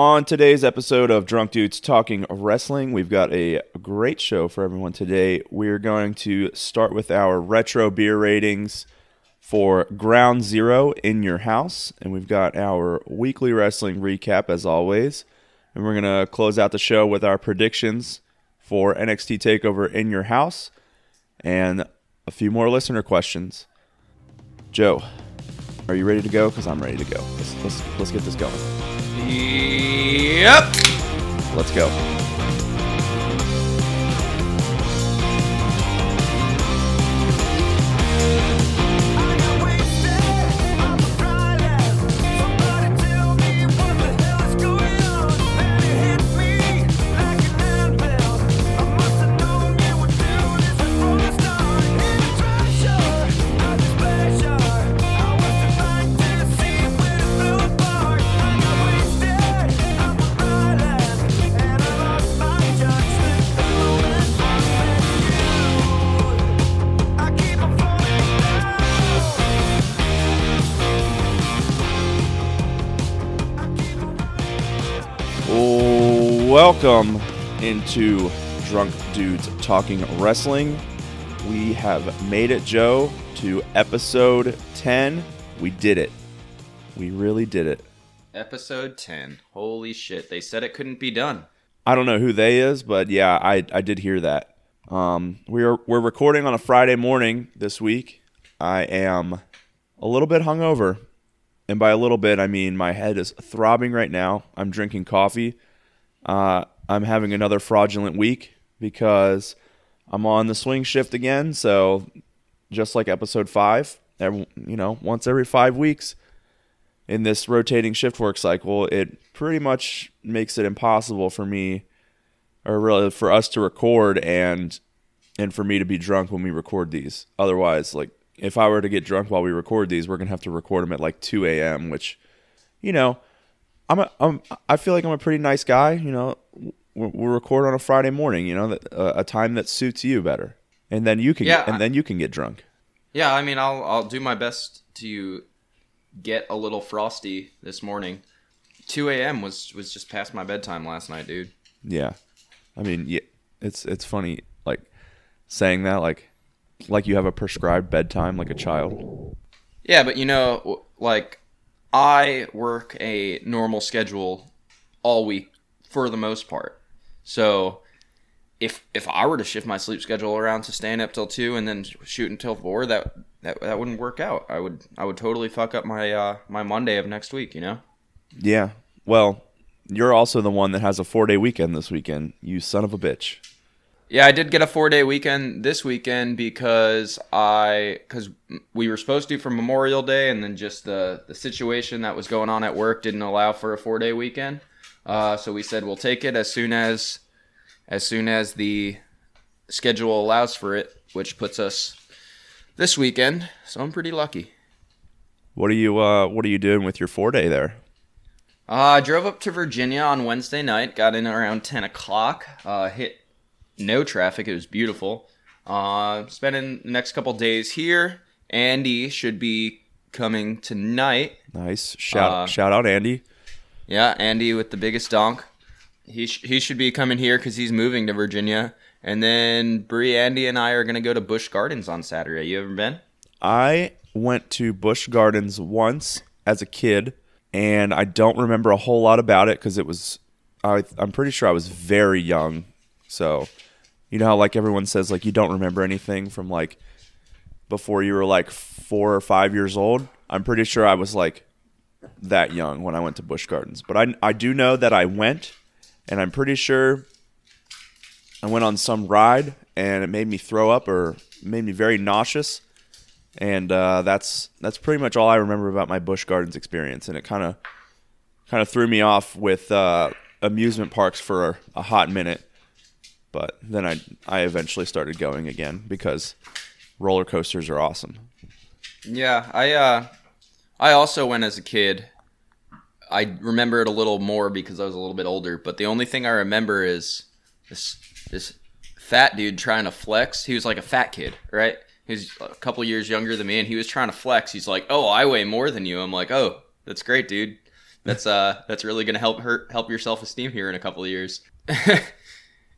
On today's episode of Drunk Dudes Talking Wrestling, we've got a great show for everyone today. We're going to start with our retro beer ratings for Ground Zero in your house, and we've got our weekly wrestling recap as always. And we're going to close out the show with our predictions for NXT TakeOver in your house and a few more listener questions. Joe, are you ready to go? Because I'm ready to go. Let's, let's, let's get this going. Yep. Let's go. Into Drunk Dudes Talking Wrestling. We have made it, Joe, to episode 10. We did it. We really did it. Episode 10. Holy shit. They said it couldn't be done. I don't know who they is, but yeah, I, I did hear that. Um, we're, we're recording on a Friday morning this week. I am a little bit hungover. And by a little bit, I mean my head is throbbing right now. I'm drinking coffee uh, I'm having another fraudulent week because I'm on the swing shift again. So just like episode five, every, you know, once every five weeks in this rotating shift work cycle, it pretty much makes it impossible for me, or really for us to record and and for me to be drunk when we record these. Otherwise, like if I were to get drunk while we record these, we're gonna have to record them at like 2 a.m., which, you know, I'm a, I'm, I feel like I'm a pretty nice guy. You know, we'll record on a Friday morning. You know, a, uh, a time that suits you better, and then you can, yeah, and then you can get drunk. Yeah, I mean, I'll I'll do my best to get a little frosty this morning. 2 a.m. was was just past my bedtime last night, dude. Yeah, I mean, yeah, it's it's funny like saying that like like you have a prescribed bedtime like a child. Yeah, but you know, like I work a normal schedule all week for the most part. So if if I were to shift my sleep schedule around to staying up till two and then shoot until four, that that that wouldn't work out. I would I would totally fuck up my uh, my Monday of next week. You know. Yeah. Well, you're also the one that has a four day weekend this weekend. You son of a bitch. Yeah, I did get a four day weekend this weekend because I because we were supposed to for Memorial Day, and then just the the situation that was going on at work didn't allow for a four day weekend. Uh, so we said we'll take it as soon as as soon as the schedule allows for it, which puts us this weekend. So I'm pretty lucky. What are you uh, What are you doing with your four day there? Uh, I drove up to Virginia on Wednesday night. Got in around ten o'clock. Uh, hit no traffic. It was beautiful. Uh, spending the next couple days here. Andy should be coming tonight. Nice shout uh, shout out Andy. Yeah, Andy with the biggest donk. He sh- he should be coming here because he's moving to Virginia. And then Bree, Andy, and I are gonna go to Busch Gardens on Saturday. You ever been? I went to Busch Gardens once as a kid, and I don't remember a whole lot about it because it was. I, I'm pretty sure I was very young, so you know how like everyone says like you don't remember anything from like before you were like four or five years old. I'm pretty sure I was like that young when I went to Busch Gardens, but I I do know that I went, and I'm pretty sure I went on some ride and it made me throw up or made me very nauseous, and uh, that's that's pretty much all I remember about my Busch Gardens experience, and it kind of kind of threw me off with uh, amusement parks for a, a hot minute. But then I I eventually started going again because roller coasters are awesome. Yeah, I uh I also went as a kid. I remember it a little more because I was a little bit older, but the only thing I remember is this this fat dude trying to flex. He was like a fat kid, right? He's a couple years younger than me and he was trying to flex. He's like, "Oh, I weigh more than you." I'm like, "Oh, that's great, dude." That's uh that's really gonna help hurt help your self esteem here in a couple years.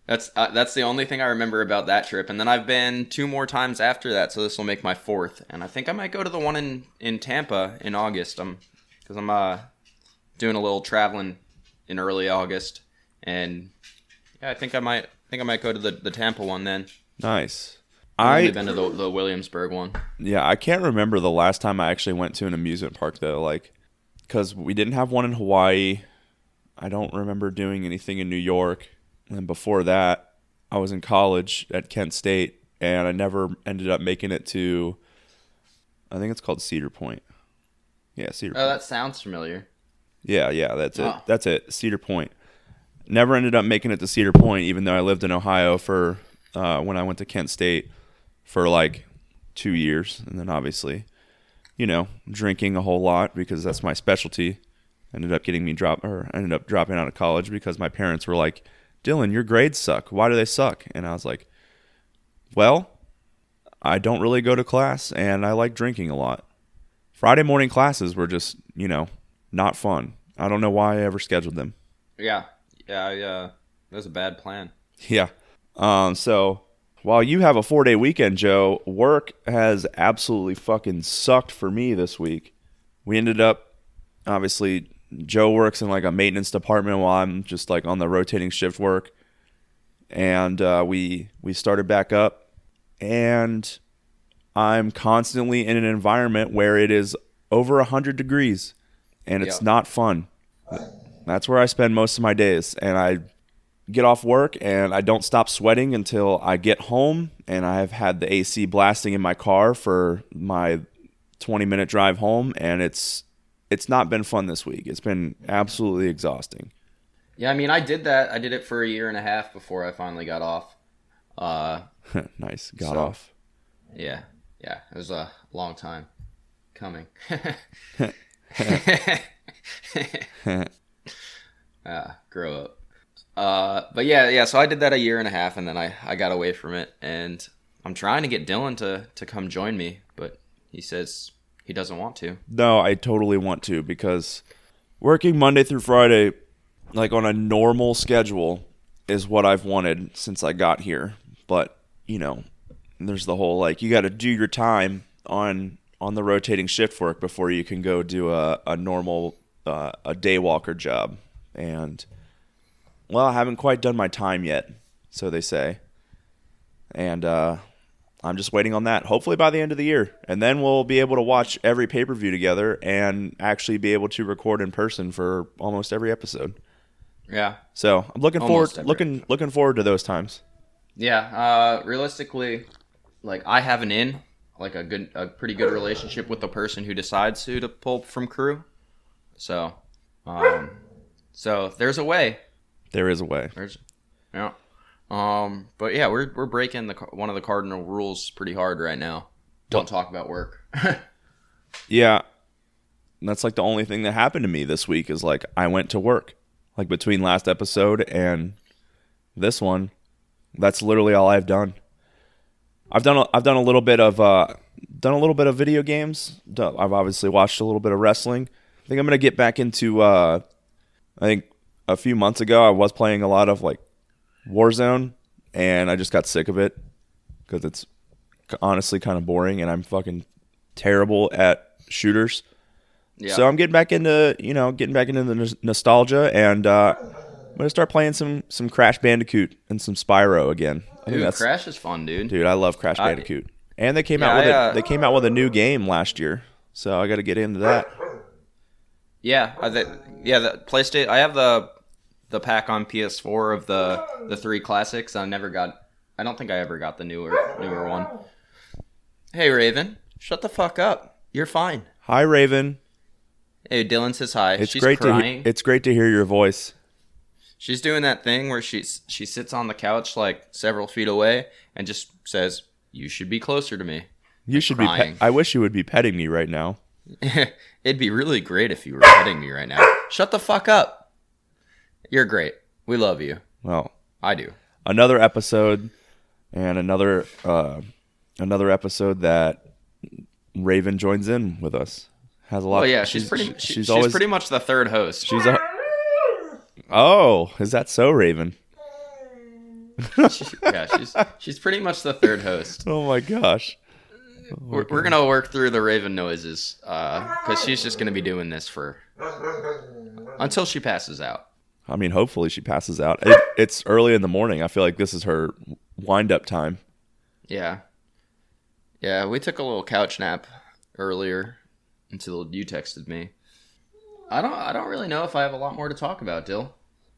that's uh, that's the only thing I remember about that trip. And then I've been two more times after that, so this will make my fourth. And I think I might go to the one in in Tampa in August. Um, because I'm uh doing a little traveling in early August, and yeah, I think I might I think I might go to the the Tampa one then. Nice. I've only been to the, the Williamsburg one. yeah, I can't remember the last time I actually went to an amusement park though, like cuz we didn't have one in Hawaii. I don't remember doing anything in New York. And before that, I was in college at Kent State and I never ended up making it to I think it's called Cedar Point. Yeah, Cedar Oh, Point. that sounds familiar. Yeah, yeah, that's it. Oh. That's it. Cedar Point. Never ended up making it to Cedar Point, even though I lived in Ohio for uh, when I went to Kent State for like two years, and then obviously, you know, drinking a whole lot because that's my specialty. Ended up getting me drop or ended up dropping out of college because my parents were like, "Dylan, your grades suck. Why do they suck?" And I was like, "Well, I don't really go to class, and I like drinking a lot." Friday morning classes were just, you know, not fun. I don't know why I ever scheduled them. Yeah, yeah, I, uh, that was a bad plan. Yeah. Um, so while you have a four day weekend, Joe, work has absolutely fucking sucked for me this week. We ended up, obviously, Joe works in like a maintenance department while I'm just like on the rotating shift work. And uh, we we started back up, and I'm constantly in an environment where it is over hundred degrees, and it's Yeah. not fun. That's where I spend most of my days, and I get off work and I don't stop sweating until I get home and I've had the AC blasting in my car for my 20 minute drive home and it's it's not been fun this week. It's been absolutely exhausting. Yeah, I mean, I did that. I did it for a year and a half before I finally got off. Uh, nice. Got So- off. yeah, yeah, it was a long time coming. uh, grow up. Uh, but yeah, yeah. So I did that a year and a half, and then I, I got away from it, and I'm trying to get Dylan to to come join me, but he says he doesn't want to. No, I totally want to because working Monday through Friday like on a normal schedule is what I've wanted since I got here. But, you know, there's the whole like you got to do your time on on the rotating shift work before you can go do a a normal uh, a day walker job. And well, I haven't quite done my time yet, so they say. And uh I'm just waiting on that. Hopefully by the end of the year, and then we'll be able to watch every pay per view together and actually be able to record in person for almost every episode. Yeah, So I'm looking Almost forward, looking looking forward to those times. Yeah, uh, realistically, like I have an in, like a good, a pretty good relationship with the person who decides who to pull from crew. So, um, so there's a way. There is a way. There's, yeah. Um, but yeah, we're we're breaking the one of the cardinal rules pretty hard right now. Don't talk about work. Yeah, And that's like the only thing that happened to me this week is like I went to work. Like between last episode and this one, that's literally all I've done. I've done a, I've done a little bit of uh, done a little bit of video games. I've obviously watched a little bit of wrestling. I think I'm gonna get back into. Uh, I think a few months ago I was playing a lot of like Warzone, and I just got sick of it because it's honestly kind of boring, and I'm fucking terrible at shooters. yeah. So I'm getting back into you know getting back into the nos- nostalgia, and uh, I'm gonna start playing some some Crash Bandicoot and some Spyro again. I dude, that's Crash is fun, dude. dude. I love Crash I- Bandicoot, and they came Yeah, out with I, a, uh, they came out with a new game last year, so I got to get into that. Yeah, I th- yeah. The PlayStation. I have the the pack on PS4 of the the three classics. I never got. I don't think I ever got the newer newer one. Hey Raven, shut the fuck up. You're fine. Hi Raven, Hey, Dylan says hi. it's She's great crying. to he- it's great to hear your voice. She's doing that thing where she's she sits on the couch like several feet away and just says, "You should be closer to me." You should be. Pe- I wish you would be petting me right now. It'd be really great if you were petting me right now. Shut the fuck up. You're great. We love you. Well, I do. another episode and another uh, another episode that Raven joins in with us. Has a lot. Well, yeah, she's, pretty. she- she's, she's, always pretty much the third host. she's a. Oh, is that so, Raven? She- yeah, she's she's pretty much the third host. Oh my gosh. We're, we're gonna work through the Raven noises because she's just gonna be doing this for until she passes out. I mean, hopefully she passes out. It, it's early in the morning. I feel like this is her wind up time. Yeah, yeah. We took a little couch nap earlier until you texted me. I don't. I don't really know if I have a lot more to talk about, Dill.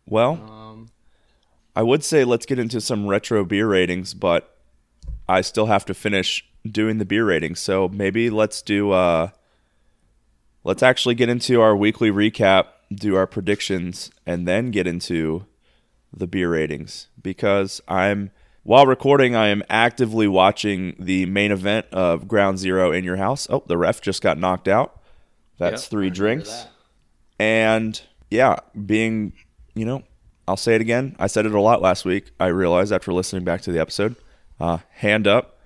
Well, Um, I would say let's get into some retro beer ratings, but I still have to finish doing the beer ratings. So maybe let's do uh let's actually get into our weekly recap, do our predictions, and then get into the beer ratings because I'm while recording I am actively watching the main event of Ground Zero in your house. Oh, the ref just got knocked out. That's Yep, three drinks. that. And yeah, being, you know, I'll say it again. I said it a lot last week. I realized after listening back to the episode. Uh, hand up.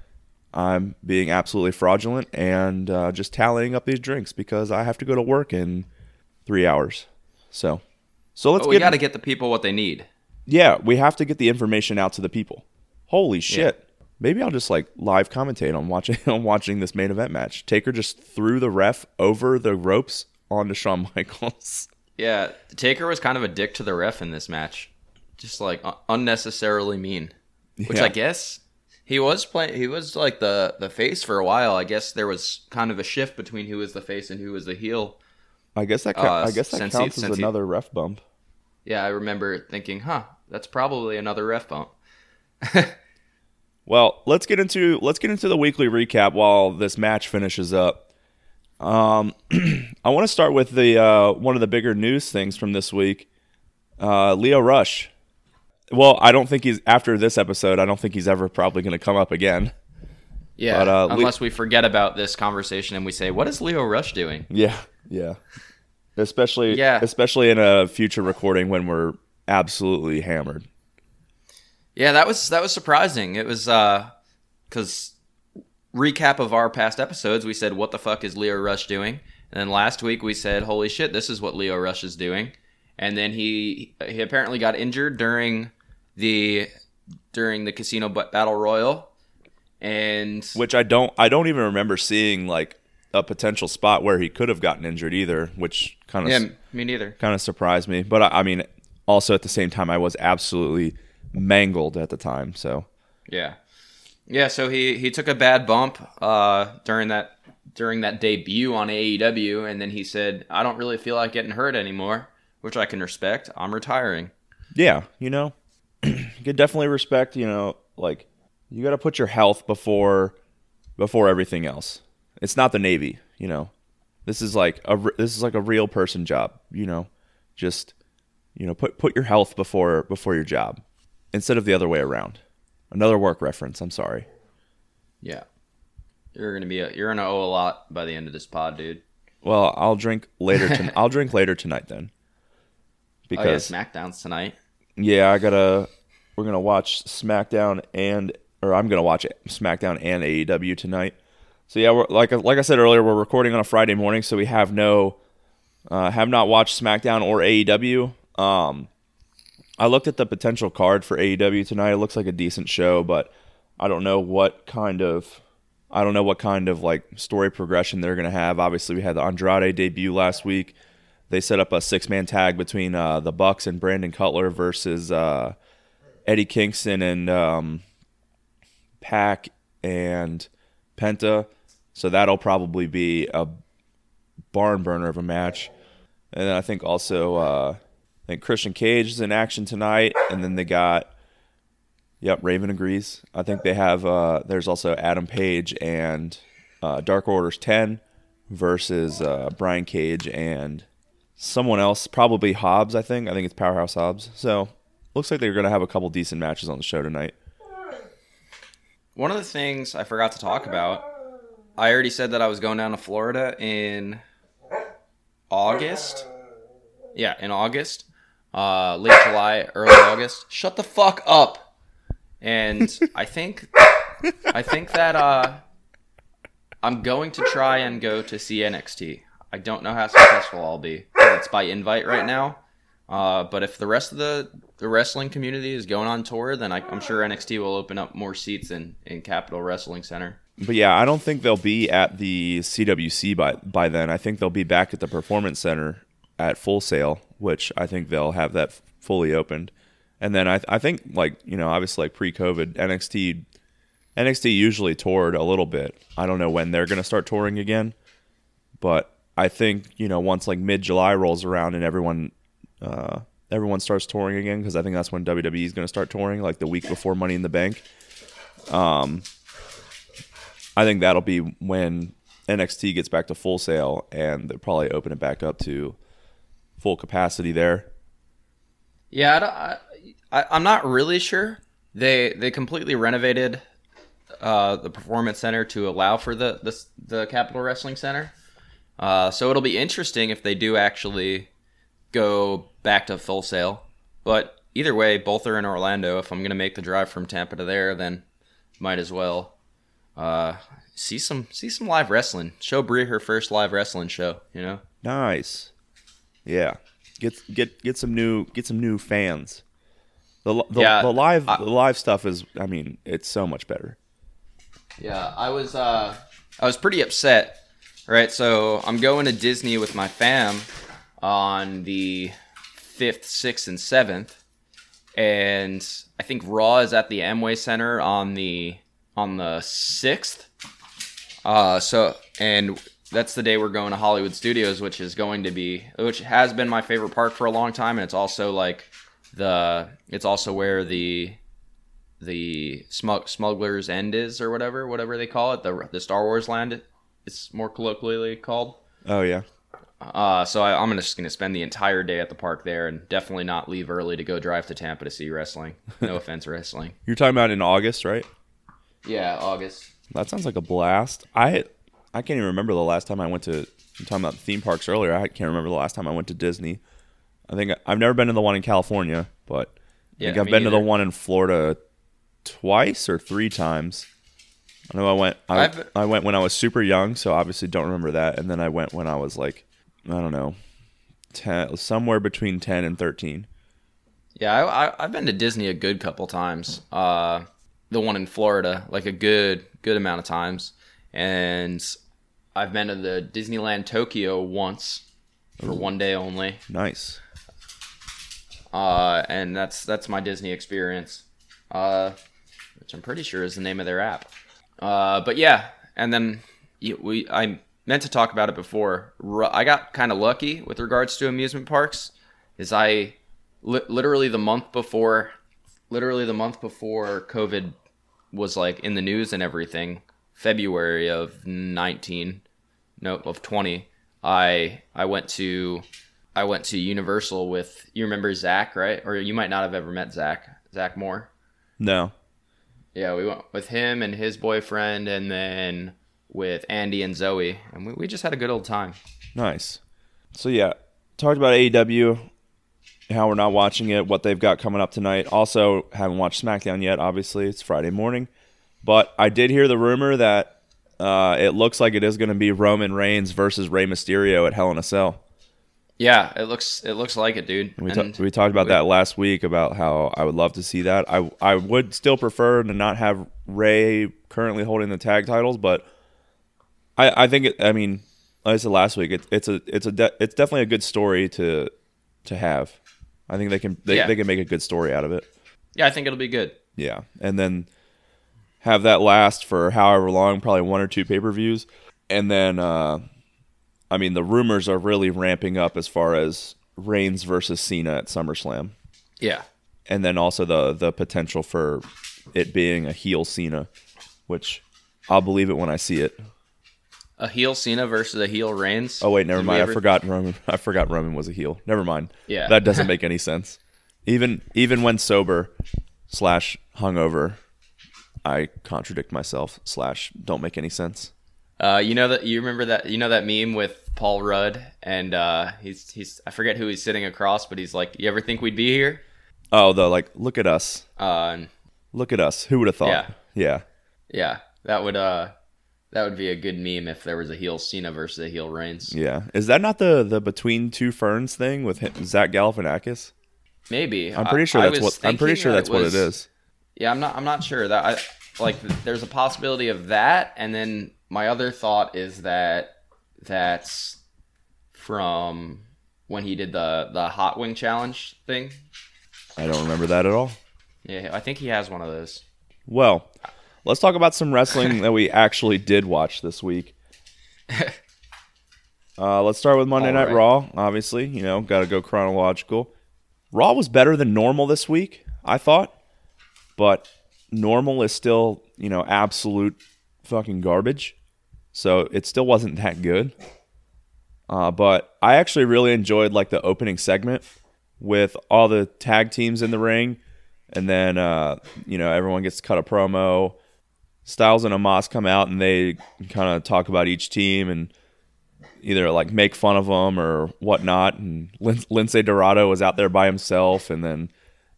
I'm being absolutely fraudulent and uh, just tallying up these drinks because I have to go to work in three hours. So, so let's But we got to get the people what they need. yeah, we have to get the information out to the people. Holy shit! Maybe I'll just like live commentate on watching on watching this main event match. Taker just threw the ref over the ropes onto Shawn Michaels. Yeah, Taker was kind of a dick to the ref in this match, just like unnecessarily mean. Which Yeah. I guess he was playing. He was like the the face for a while. I guess there was kind of a shift between who was the face and who was the heel. I guess that co- Uh, I guess that since he- counts as he- another ref bump. Yeah, I remember thinking, huh, that's probably another ref bump. Well, let's get into let's get into the weekly recap while this match finishes up. Um, I want to start with the uh, one of the bigger news things from this week. Uh, Lio Rush. Well, I don't think he's after this episode. I don't think he's ever probably going to come up again. Yeah, But, uh, Le- unless we forget about this conversation and we say, what is Lio Rush doing? Yeah, yeah. Especially, Yeah. especially in a future recording when we're absolutely hammered. Yeah, that was that was surprising. It was uh cuz recap of our past episodes, we said what the fuck is Lio Rush doing? And then last week we said holy shit, this is what Lio Rush is doing. And then he he apparently got injured during the during the casino battle royal and Which I don't, I don't even remember seeing like a potential spot where he could have gotten injured either. Which kind of yeah, me neither. kind of surprised me. But I, I mean, also at the same time, I was absolutely mangled at the time. So Yeah. Yeah, so he he took a bad bump uh during that during that debut on AEW and then he said, "I don't really feel like getting hurt anymore," which I can respect. I'm retiring. yeah, you know, you could definitely respect. You know, like you got to put your health before before everything else. It's not the Navy, you know. This is like a this is like a real person job. You know, just you know put put your health before before your job instead of the other way around. Another work reference. I'm sorry. Yeah. You're going to be a, you're to owe a lot by the end of this pod, dude. Well, I'll drink later. To- I'll drink later tonight then. Oh yeah, Because SmackDown's tonight. Yeah, I gotta. We're gonna watch SmackDown and, or I'm gonna watch SmackDown and AEW tonight. So yeah, we're, like like I said earlier, we're recording on a Friday morning, so we have no, uh, have not watched SmackDown or AEW. Um, I looked at the potential card for AEW tonight. It looks like a decent show, but I don't know what kind of, I don't know what kind of like story progression they're gonna have. Obviously, we had the Andrade debut last week. They set up a six man tag between uh, the Bucks and Brandon Cutler versus uh, Eddie Kingston and um, Pac and Penta. So that'll probably be a barn burner of a match. And then I think also uh, I think Christian Cage is in action tonight, and then they got yep Raven agrees. I think they have uh, there's also Adam Page and uh, Dark Orders ten versus uh, Brian Cage and someone else, probably Hobbs. I think I think it's Powerhouse Hobbs. So looks like they're gonna have a couple decent matches on the show tonight. One of the things I forgot to talk about, I already said that I was going down to Florida in August. Yeah, in August. Uh, late July, early August. Shut the fuck up. And I think I think that uh I'm going to try and go to see NXT. I don't know how successful I'll be. It's by invite right now. Uh, but if the rest of the, the wrestling community is going on tour, then I, I'm sure NXT will open up more seats in, in Capitol Wrestling Center. But yeah, I don't think they'll be at the CWC by by then. I think they'll be back at the Performance Center at Full Sail, which I think they'll have that fully opened. And then I I think like you know obviously like pre-COVID NXT NXT usually toured a little bit. I don't know when they're gonna start touring again, but I think you know once like mid July rolls around and everyone uh, everyone starts touring again because I think that's when WWE is gonna start touring like the week before Money in the Bank. Um, I think that'll be when NXT gets back to Full Sail and they'll probably open it back up to full capacity there. Yeah, I I, I'm not really sure. They they completely renovated uh, the performance center to allow for the the, the Capitol Wrestling Center. Uh, so it'll be interesting if they do actually go back to Full Sail. But either way, both are in Orlando. If I'm gonna make the drive from Tampa to there, then might as well uh, see some see some live wrestling. Show Brie her first live wrestling show. You know. Nice. Yeah. Get get get some new get some new fans. The the, Yeah, the live I- the live stuff is I mean, it's so much better. Yeah, I was uh I was pretty upset. Right, so I'm going to Disney with my fam on the fifth, sixth, and seventh, and I think Raw is at the Amway Center on the on the sixth. Uh, so and that's the day we're going to Hollywood Studios, which is going to be which has been my favorite park for a long time, and it's also like the it's also where the the smug- smuggler's end is or whatever whatever they call it the the Star Wars land it's more colloquially called Oh yeah. uh so I, I'm just gonna spend the entire day at the park there and definitely not leave early to go drive to Tampa to see wrestling no offense wrestling You're talking about in August, right? Yeah August That sounds like a blast. I I can't even remember the last time I went to. I'm talking about theme parks earlier. I can't remember the last time I went to Disney. I think I've never been to the one in California, but I Yeah, think I've been to the one in Florida twice or three times. I know I went. I, I've- I went when I was super young, so obviously don't remember that. And then I went when I was like, I don't know, ten, somewhere between ten and thirteen. yeah I, I, I've been to Disney a good couple times uh the one in Florida like a good good amount of times and I've been to the Disneyland Tokyo once for one day only Nice. uh, and that's that's my Disney experience, uh, which I'm pretty sure is the name of their app. Uh, but yeah, and then we I meant to talk about it before. I got kind of lucky with regards to amusement parks. Is I li- literally the month before, literally the month before COVID was like in the news and everything, February of 19, no of 20. I I went to I went to Universal with you remember Zach, right? Or you might not have ever met Zach, Zach Moore. No. Yeah, we went with him and his boyfriend, and then with Andy and Zoe, and we, we just had a good old time. Nice. So yeah, talked about AEW, how we're not watching it, what they've got coming up tonight. Also, haven't watched SmackDown yet. Obviously, it's Friday morning, but I did hear the rumor that uh, it looks like it is going to be Roman Reigns versus Rey Mysterio at Hell in a Cell. Yeah, it looks it looks like it, dude. We, ta- we talked about we- that last week about how I would love to see that. I I would still prefer to not have Ray currently holding the tag titles, but I I think it. I mean, like I said last week, it, it's a it's a de- it's definitely a good story to to have. I think they can they, Yeah. they can make a good story out of it. Yeah, I think it'll be good. Yeah, and then have that last for however long, probably one or two pay per views, and then uh, I mean the rumors are really ramping up as far as Reigns versus Cena at SummerSlam Yeah, and then also the the potential for it being a heel Cena, which I'll believe it when I see it. A heel Cena versus a heel Reigns. Oh wait, never Did mind. ever- I forgot Roman. I forgot Roman was a heel. Never mind. Yeah. that doesn't make any sense. Even even when sober slash hungover, I contradict myself slash don't make any sense. Uh, you know that you remember that you know that meme with Paul Rudd and uh, he's he's I forget who he's sitting across, but he's like, "You ever think we'd be here?" Oh, the like, look at us, Uh, look at us. Who would have thought? Yeah. yeah. yeah, that would uh, That would be a good meme if there was a heel Cena versus a heel Reigns. Yeah, is that not the the between two ferns thing with him, Zach Galifianakis? Maybe. I'm pretty sure I- I that's was what I'm pretty sure that that's what it was- is. Yeah, I'm not. I'm not sure that. I like. There's a possibility of that, and then my other thought is that that's from when he did the the hot wing challenge thing. I don't remember that at all. Yeah, I think he has one of those. Well, let's talk about some wrestling that we actually did watch this week. Uh, let's start with Monday All Night right. Raw. Obviously, you know, got to go chronological. Raw was better than normal this week, I thought, but normal is still, you know, absolute fucking garbage. So it still wasn't that good. Uh, but I actually really enjoyed like the opening segment with all the tag teams in the ring, and then uh, you know everyone gets to cut a promo. Styles and Omos come out and they kind of talk about each team and either like make fun of them or whatnot. And Lin- Lince Dorado was out there by himself, and then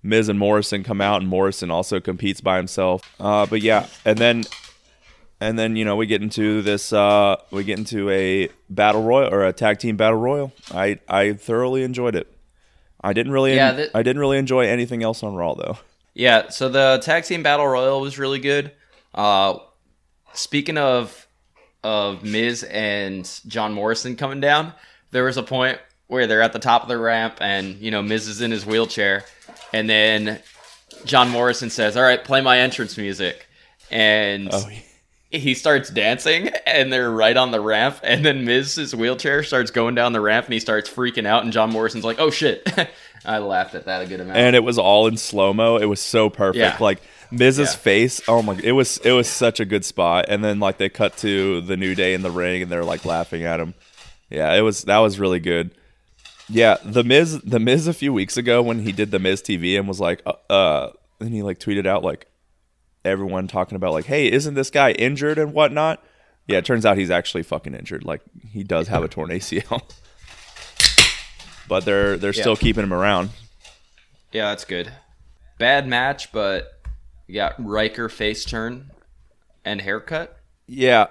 Miz and Morrison come out, and Morrison also competes by himself. Uh, but yeah, and then and then you know we get into this uh, we get into a battle royal or a tag team battle royal. I I thoroughly enjoyed it. I didn't really Yeah, that- I didn't really enjoy anything else on Raw though. Yeah, so the tag team battle royal was really good. Uh, speaking of of Miz and John Morrison coming down, there was a point where they're at the top of the ramp, and you know Miz is in his wheelchair, and then John Morrison says, "All right, play my entrance music," and Oh, yeah. he starts dancing, and they're right on the ramp, and then Miz's wheelchair starts going down the ramp, and he starts freaking out, and John Morrison's like, "Oh shit." I laughed at that a good amount. and it was all in slow mo. It was so perfect. Yeah. Like Miz's Yeah. face. Oh my! It was it was such a good spot. And then like they cut to the New Day in the ring, and they're like laughing at him. Yeah, it was that was really good. Yeah, the Miz, the Miz a few weeks ago when he did the Miz TV and was like, uh, uh and he like tweeted out like everyone talking about like, hey, isn't this guy injured and whatnot? Yeah, it turns out he's actually fucking injured. Like he does have a torn ACL, but they're they're still keeping him around. Yeah, that's good. Bad match, but you got Ryker face turn and haircut. Yeah.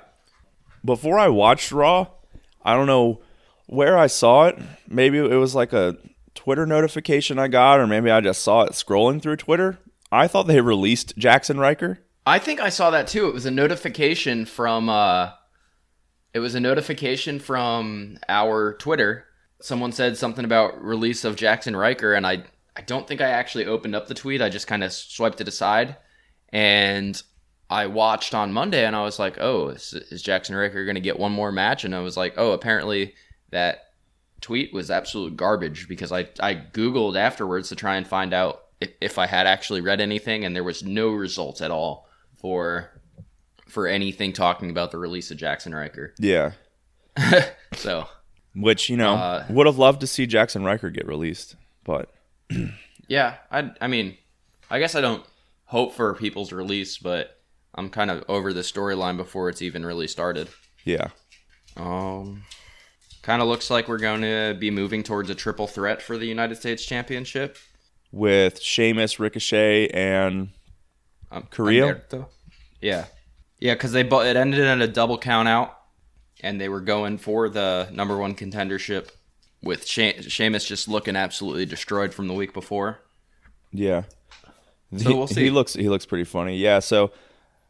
Before I watched Raw, I don't know where I saw it. Maybe it was like a Twitter notification I got, or maybe I just saw it scrolling through Twitter. I thought they released Jaxson Ryker. I think I saw that too. It was a notification from uh it was a notification from our Twitter. Someone said something about release of Jaxson Ryker and I I don't think I actually opened up the tweet. I just kind of swiped it aside and I watched on Monday and I was like, "Oh, is, is Jaxson Ryker going to get one more match?" And I was like, "Oh, apparently that tweet was absolute garbage because I I googled afterwards to try and find out if, if I had actually read anything and there was no results at all for for anything talking about the release of Jaxson Ryker. Yeah. So, Which, you know, Uh, would have loved to see Jaxson Ryker get released. But yeah, I I mean, I guess I don't hope for people's release, but I'm kind of over the storyline before it's even really started. yeah. Um kind of looks like we're going to be moving towards a triple threat for the United States Championship. With Sheamus, Ricochet, and Um? Humberto? Yeah. Yeah, because they bo- it ended in a double count out, and they were going for the number one contendership with she- Sheamus just looking absolutely destroyed from the week before. Yeah. So he, we'll He looks he looks pretty funny. Yeah, so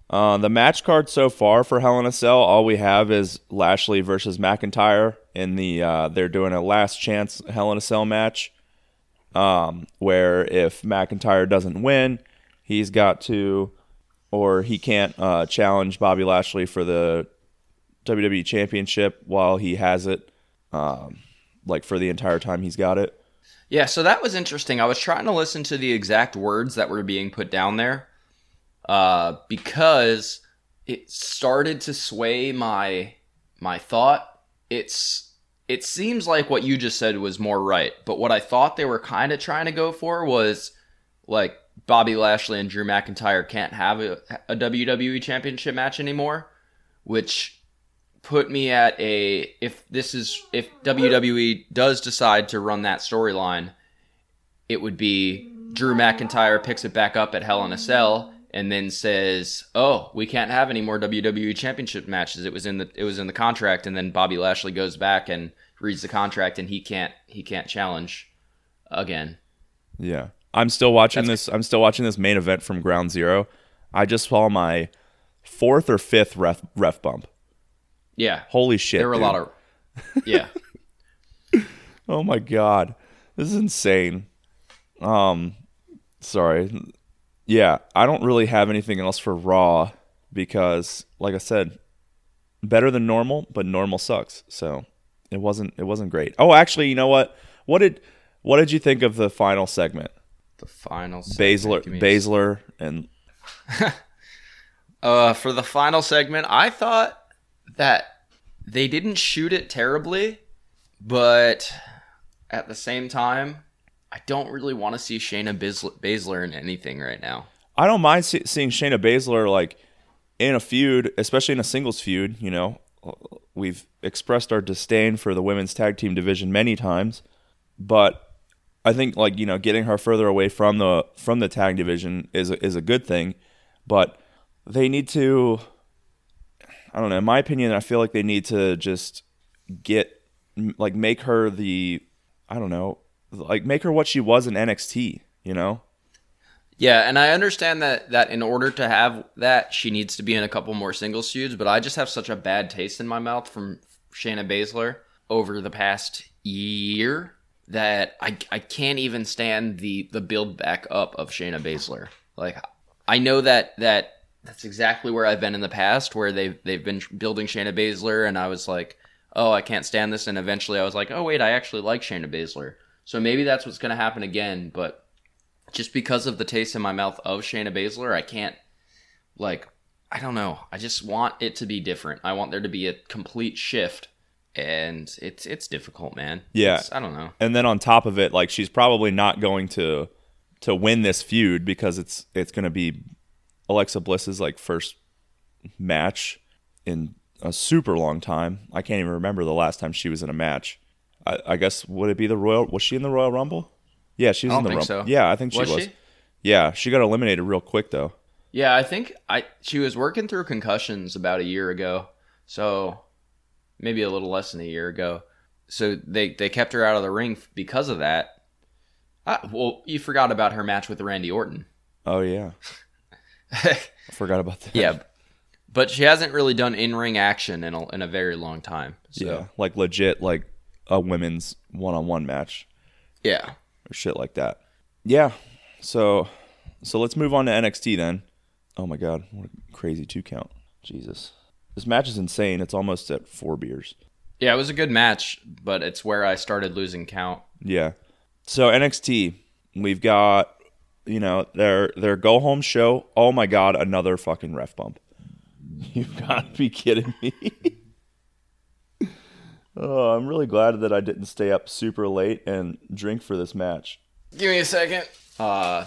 uh, the match card so far for Hell in a Cell, all we have is Lashley versus McIntyre in the uh, they're doing a last chance Hell in a Cell match. Um, where if McIntyre doesn't win, he's got to or he can't uh, challenge Bobby Lashley for the WWE championship while he has it. Um, like for the entire time he's got it. Yeah, so that was interesting. I was trying to listen to the exact words that were being put down there uh, because it started to sway my my thought. It's it seems like what you just said was more right, but what I thought they were kind of trying to go for was like Bobby Lashley and Drew McIntyre can't have a, a WWE Championship match anymore, which put me at a if this is if WWE does decide to run that storyline, it would be Drew McIntyre picks it back up at Hell in a Cell and then says, "Oh, we can't have any more WWE Championship matches. It was in the it was in the contract." And then Bobby Lashley goes back and reads the contract, and he can't he can't challenge again. Yeah. I'm still watching That's- this I'm still watching this main event from Ground Zero. I just saw my fourth or fifth ref ref bump. Yeah, Holy shit. there were a lot of yeah. Oh my god. This is insane. Um sorry. Yeah, I don't really have anything else for Raw because like I said, better than normal, but normal sucks. So it wasn't it wasn't great. Oh, actually, you know what? What did what did you think of the final segment? The final segment, Baszler give me a Baszler and Uh, for the final segment, I thought that they didn't shoot it terribly, but at the same time, I don't really want to see Shayna Baszler, in anything right now. I don't mind see, seeing Shayna Baszler like in a feud, especially in a singles feud. You know, we've expressed our disdain for the women's tag team division many times, but I think like you know getting her further away from the from the tag division is a, is a good thing, but they need to. I don't know. In my opinion, I feel like they need to just get like make her the I don't know like make her what she was in NXT. You know. Yeah, and I understand that that in order to have that, she needs to be in a couple more singles feuds. But I just have such a bad taste in my mouth from Shayna Baszler over the past year that I I can't even stand the the build back up of Shayna Baszler. Like I know that that that's exactly where I've been in the past, where they've they've been building Shayna Baszler, and I was like, oh, I can't stand this, and eventually I was like, oh wait, I actually like Shayna Baszler. So maybe that's what's going to happen again, but just because of the taste in my mouth of Shayna Baszler, I can't like I don't know. I just want it to be different. I want there to be a complete shift, and it's it's difficult, man. Yeah. It's- I don't know. and then on top of it, like she's probably not going to to win this feud because it's it's going to be Alexa Bliss's like first match in a super long time. I can't even remember the last time she was in a match. I, I guess would it be the Royal? Was she in the Royal Rumble? Yeah, she was I in the Rumble. so. Yeah, I think she Was was. she? Yeah, she got eliminated real quick though. Yeah, I think I she was working through concussions about a year ago, so maybe a little less than a year ago. So they they kept her out of the ring because of that. Ah, well, you forgot about her match with Randy Orton. Oh yeah, I forgot about that. yeah, but she hasn't really done in ring action in a in a very long time. So, yeah, like legit, like a women's one on one match. yeah. or shit like that. Yeah. So so let's move on to NXT then. Oh my god, what a crazy two count. Jesus. This match is insane. It's almost at four beers. Yeah, it was a good match, but it's where I started losing count. Yeah. So NXT, we've got you know, their their go home show. Oh my god, another fucking ref bump. You've got to be kidding me. oh, I'm really glad that I didn't stay up super late and drink for this match. Give me a second. Uh,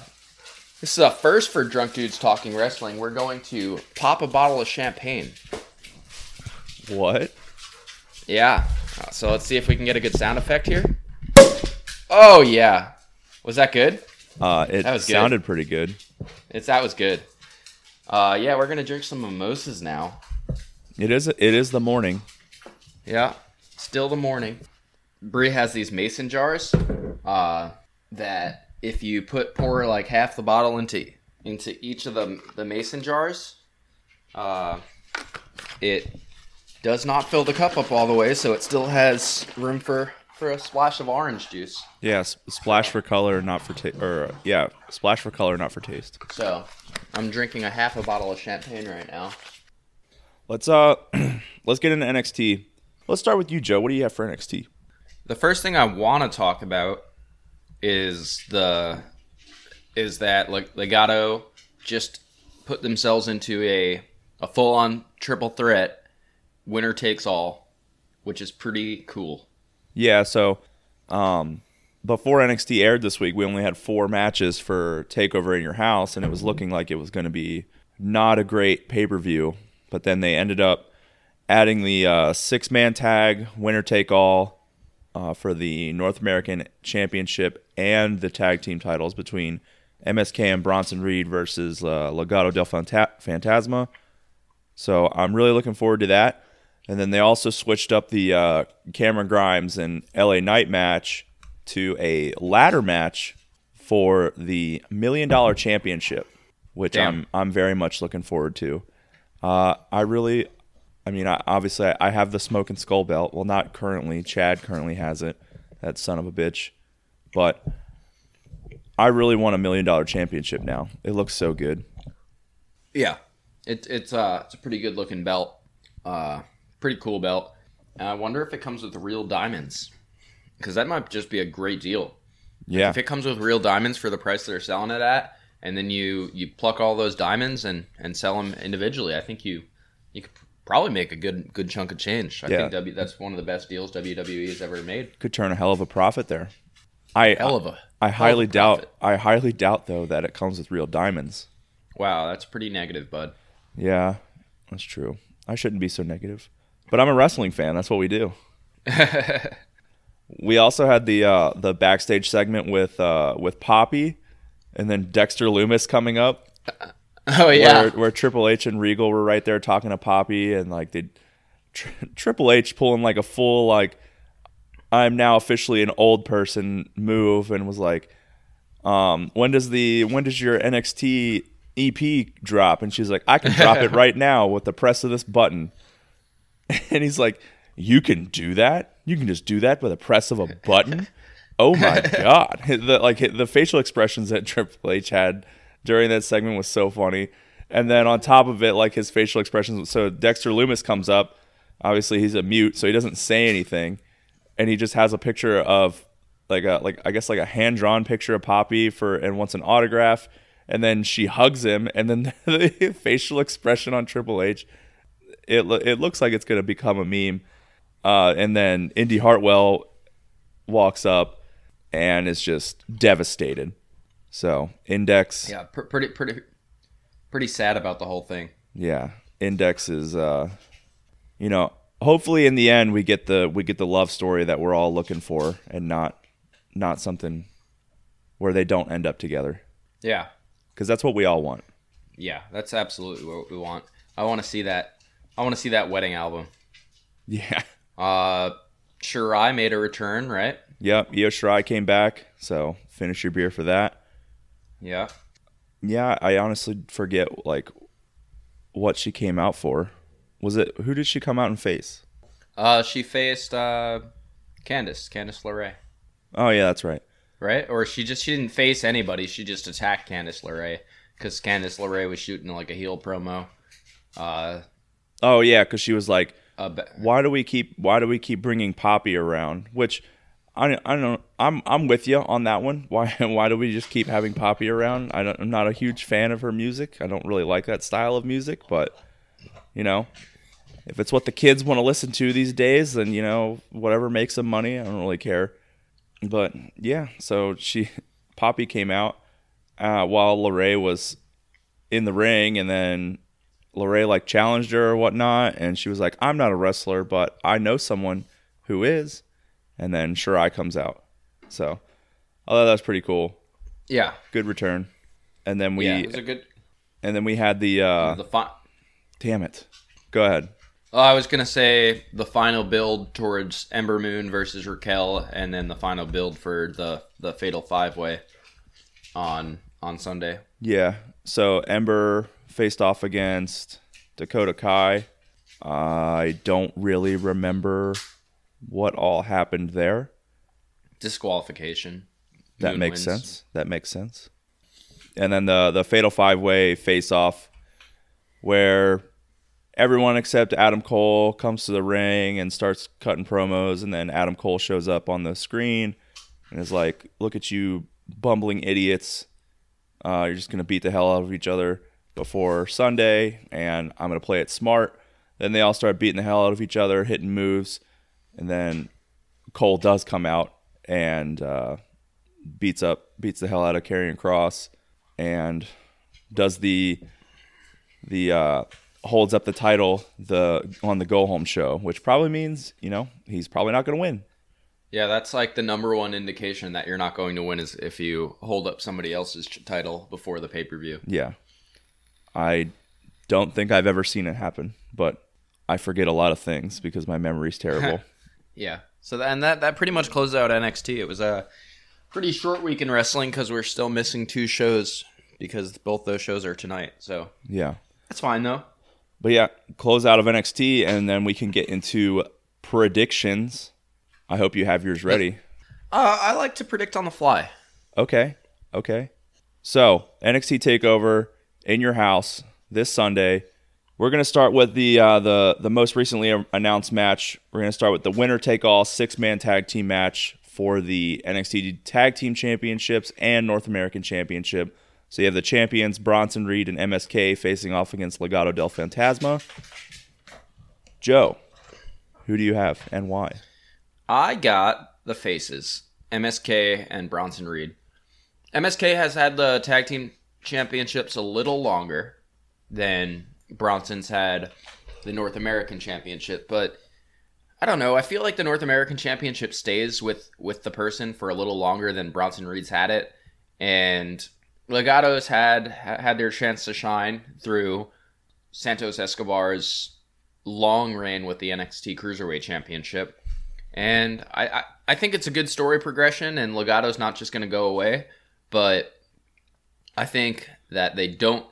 this is a first for Drunk Dudes Talking Wrestling. We're going to pop a bottle of champagne. What? Yeah. Uh, So let's see if we can get a good sound effect here. Oh yeah. Was that good? Uh, it That was good. sounded pretty good. It's that was good. Uh, yeah, we're gonna drink some mimosas now. It is. It is the morning. Yeah, still the morning. Brie has these mason jars uh, that if you put pour like half the bottle into into each of the the mason jars, uh, it does not fill the cup up all the way, so it still has room for for a splash of orange juice. Yeah, s- splash for color, not for taste. Or yeah, splash for color, not for taste. So I'm drinking a half a bottle of champagne right now. Let's uh, let's get into NXT. Let's start with you, Joe. What do you have for NXT? The first thing I want to talk about is the is that like Legado just put themselves into a a full on triple threat, winner takes all, which is pretty cool. Yeah, so um, before NXT aired this week, we only had four matches for Takeover in Your House, and it was looking like it was going to be not a great pay per view. But then they ended up adding the uh, six man tag, winner take all, uh, for the North American Championship and the tag team titles between MSK and Bronson Reed versus uh, Legado del Fanta- Fantasma. So I'm really looking forward to that. And then they also switched up the uh, Cameron Grimes and LA Knight match to a ladder match for the Million Dollar Championship, which Damn. I'm I'm very much looking forward to. Uh, I really, I mean, I, obviously I have the Smoke and Skull belt. Well, not currently. Chad currently has it. That son of a bitch. But I really want a million dollar championship now. It looks so good. Yeah, it, it's uh it's a pretty good looking belt, uh, pretty cool belt. And I wonder if it comes with real diamonds, because that might just be a great deal. Yeah. If it comes with real diamonds for the price they're selling it at, and then you you pluck all those diamonds and and sell them individually, I think you you could probably make a good good chunk of change. I Yeah. think w, that's one of the best deals WWE has ever made. Could turn a hell of a profit there. I Hell of a I highly a doubt profit. I highly doubt though that it comes with real diamonds. wow, that's pretty negative, bud. Yeah, that's true. I shouldn't be so negative. But I'm a wrestling fan. That's what we do. we also had the uh, the backstage segment with uh, with Poppy, and then Dexter Lumis coming up. Oh yeah, where, where Triple H and Regal were right there talking to Poppy, and like they Tri- Triple H pulling like a full like I'm now officially an old person move, and was like, um, when does the when does your NXT EP drop? And she's like, I can drop it right now with the press of this button. And he's like, you can do that? You can just do that with a press of a button? Oh my god! The like the facial expressions that Triple H had during that segment was so funny. And then on top of it, like his facial expressions. So Dexter Lumis comes up. Obviously, he's a mute, so he doesn't say anything, and he just has a picture of like a like I guess like a hand drawn picture of Poppy for and wants an autograph. And then she hugs him, and then the facial expression on Triple H it lo- it looks like it's going to become a meme. Uh, and then Indi Hartwell walks up and is just devastated. So Index, yeah, yeah, pr- pretty pretty pretty sad about the whole thing. Yeah, Index is, uh, you know, hopefully in the end we get the we get the love story that we're all looking for, and not not something where they don't end up together, Yeah, because that's what we all want. yeah, that's absolutely what we want. I want to see that. I want to see that wedding album. Yeah. Uh, Shirai made a return, right? Yep. Io Shirai came back, so finish your beer for that. Yeah. Yeah, I honestly forget like what she came out for. Was it who did she come out and face? Uh, she faced uh, Candice, Candice LeRae, Oh yeah, that's right. right? Or she just she didn't face anybody. She just attacked Candice LeRae because Candice LeRae was shooting like a heel promo. Uh, Oh yeah, because she was like, "Why do we keep Why do we keep bringing Poppy around?" Which I I don't I'm I'm with you on that one. Why Why do we just keep having Poppy around? I don't, I'm not a huge fan of her music. I don't really like that style of music, but you know, if it's what the kids want to listen to these days, then you know whatever makes them money. I don't really care. But yeah, so she Poppy came out uh, while LeRae was in the ring, and then LeRae like challenged her or whatnot, and she was like, "I'm not a wrestler, but I know someone who is." And then Shirai comes out, so I thought that was pretty cool. yeah, Good return. And then we yeah, it was a good. and then we had the uh, the fi- damn it. Go ahead. Oh, I was gonna say the final build towards Ember Moon versus Raquel, and then the final build for the the Fatal Five Way on on Sunday. Yeah. So Ember faced off against Dakota Kai. I don't really remember what all happened there. Disqualification. That Moon makes wins. sense. That makes sense. And then the the fatal five way face off, where everyone except Adam Cole comes to the ring and starts cutting promos, and then Adam Cole shows up on the screen and is like, "Look at you, bumbling idiots! Uh, you're just gonna beat the hell out of each other before Sunday, and I'm gonna play it smart." Then they all start beating the hell out of each other, hitting moves, and then Cole does come out and uh, beats up beats the hell out of Karrion Kross and does the the uh, holds up the title the on the go home show, which probably means you know he's probably not going to win. Yeah, that's like the number one indication that you're not going to win is if you hold up somebody else's title before the pay per view. Yeah. I don't think I've ever seen it happen, but I forget a lot of things because my memory's terrible. Yeah. So that, and that that pretty much closed out NXT. It was a pretty short week in wrestling because we're still missing two shows because both those shows are tonight. So yeah. that's fine though. But yeah, close out of NXT and then we can get into predictions. I hope you have yours ready. Uh, I like to predict on the fly. Okay. Okay. So, NXT Takeover in your house this Sunday. We're gonna start with the uh, the the most recently announced match. We're gonna start with the winner take all six man tag team match for the NXT Tag Team Championships and North American Championship. So you have the champions Bronson Reed and MSK facing off against Legado del Fantasma. Joe, who do you have and why? I got the faces MSK and Bronson Reed. MSK has had the tag team championships a little longer than Bronson's had the North American championship, but I don't know. I feel like the North American championship stays with with the person for a little longer than Bronson Reed's had it, and Legado's had had their chance to shine through Santos Escobar's long reign with the NXT Cruiserweight Championship. And I, I, I think it's a good story progression, and Legado's not just going to go away, but I think that they don't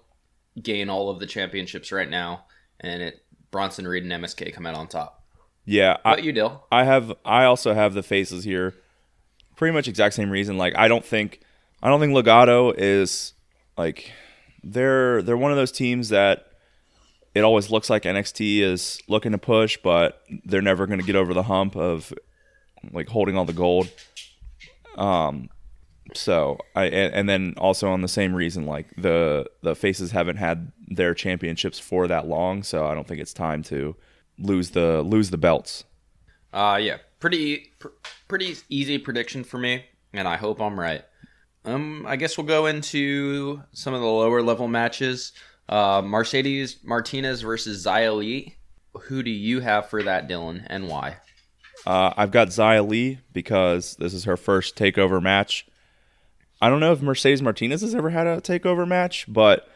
gain all of the championships right now, and it Bronson Reed and MSK come out on top. Yeah, What you, Dill? I have I also have the faces here. Pretty much exact same reason. Like I don't think I don't think Legado is like they're they're one of those teams that it always looks like NXT is looking to push, but they're never going to get over the hump of like holding all the gold. Um so I and, and then also on the same reason like the the faces haven't had their championships for that long, so I don't think it's time to lose the lose the belts. Uh, yeah, pretty pr- pretty easy prediction for me, and I hope I'm right. Um, I guess we'll go into some of the lower level matches. Uh, Mercedes Martinez versus Zia Lee. Who do you have for that, Dylan, and why? Uh, I've got Zia Lee because this is her first takeover match. I don't know if Mercedes Martinez has ever had a takeover match, but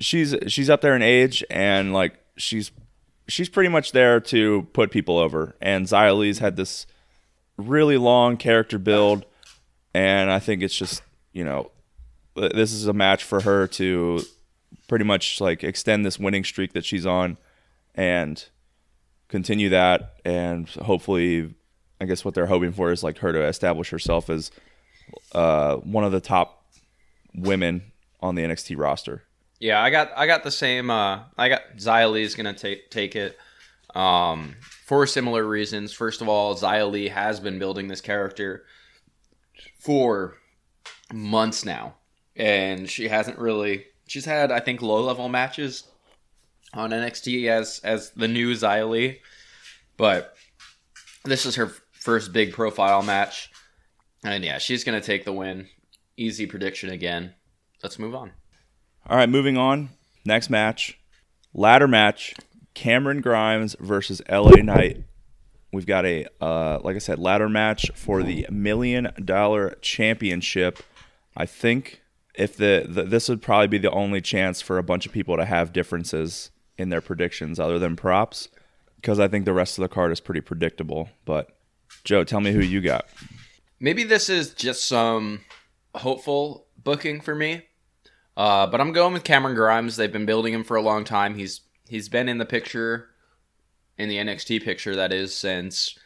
she's she's up there in age and like she's she's pretty much there to put people over. And Zia Lee's had this really long character build, and I think it's just you know this is a match for her to pretty much like extend this winning streak that she's on and continue that and hopefully I guess what they're hoping for is like her to establish herself as uh, one of the top women on the NXT roster. Yeah, I got I got the same. Uh, I got Zia Lee's gonna take take it um, for similar reasons. First of all, Lee has been building this character for months now, and she hasn't really. She's had I think low level matches on NXT as as the new Lee, but this is her first big profile match, and yeah, she's gonna take the win. Easy prediction again. Let's move on. All right, moving on. Next match, ladder match: Cameron Grimes versus LA Knight. We've got a, uh, like I said, ladder match for the million dollar championship. I think if the, the this would probably be the only chance for a bunch of people to have differences in their predictions other than props, because I think the rest of the card is pretty predictable. But Joe, tell me who you got. Maybe this is just some hopeful booking for me. Uh, but I'm going with Cameron Grimes. They've been building him for a long time. He's he's been in the picture, in the NXT picture that is since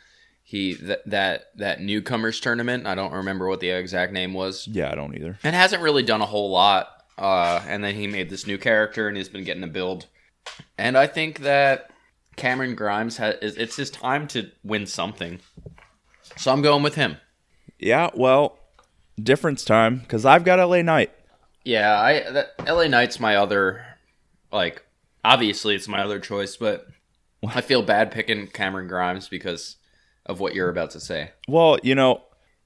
he th- that that newcomers tournament. I don't remember what the exact name was. Yeah, I don't either. And hasn't really done a whole lot. Uh, and then he made this new character, and he's been getting a build. And I think that Cameron Grimes has it's his time to win something. So I'm going with him. Yeah, well, difference time because I've got LA Knight. Yeah, I that, LA Knight's my other like obviously it's my other choice, but I feel bad picking Cameron Grimes because of what you're about to say. Well, you know,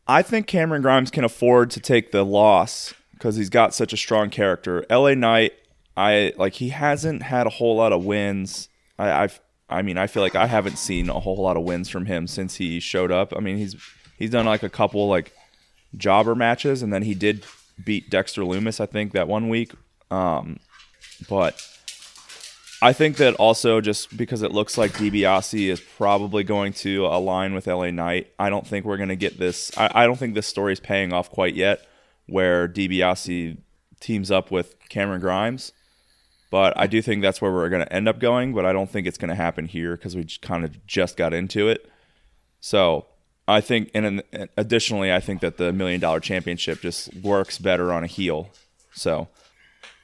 I think Cameron Grimes can afford to take the loss because he's got such a strong character. LA Knight, I like he hasn't had a whole lot of wins. I, I've I mean, I feel like I haven't seen a whole lot of wins from him since he showed up. I mean, he's he's done like a couple like jobber matches, and then he did beat Dexter Lumis, I think, that one week. Um, but I think that also just because it looks like DiBiase is probably going to align with LA Knight, I don't think we're going to get this. I, I don't think this story is paying off quite yet, where DiBiase teams up with Cameron Grimes. But I do think that's where we're going to end up going. But I don't think it's going to happen here because we kind of just got into it. So I think, and additionally, I think that the million dollar championship just works better on a heel. So,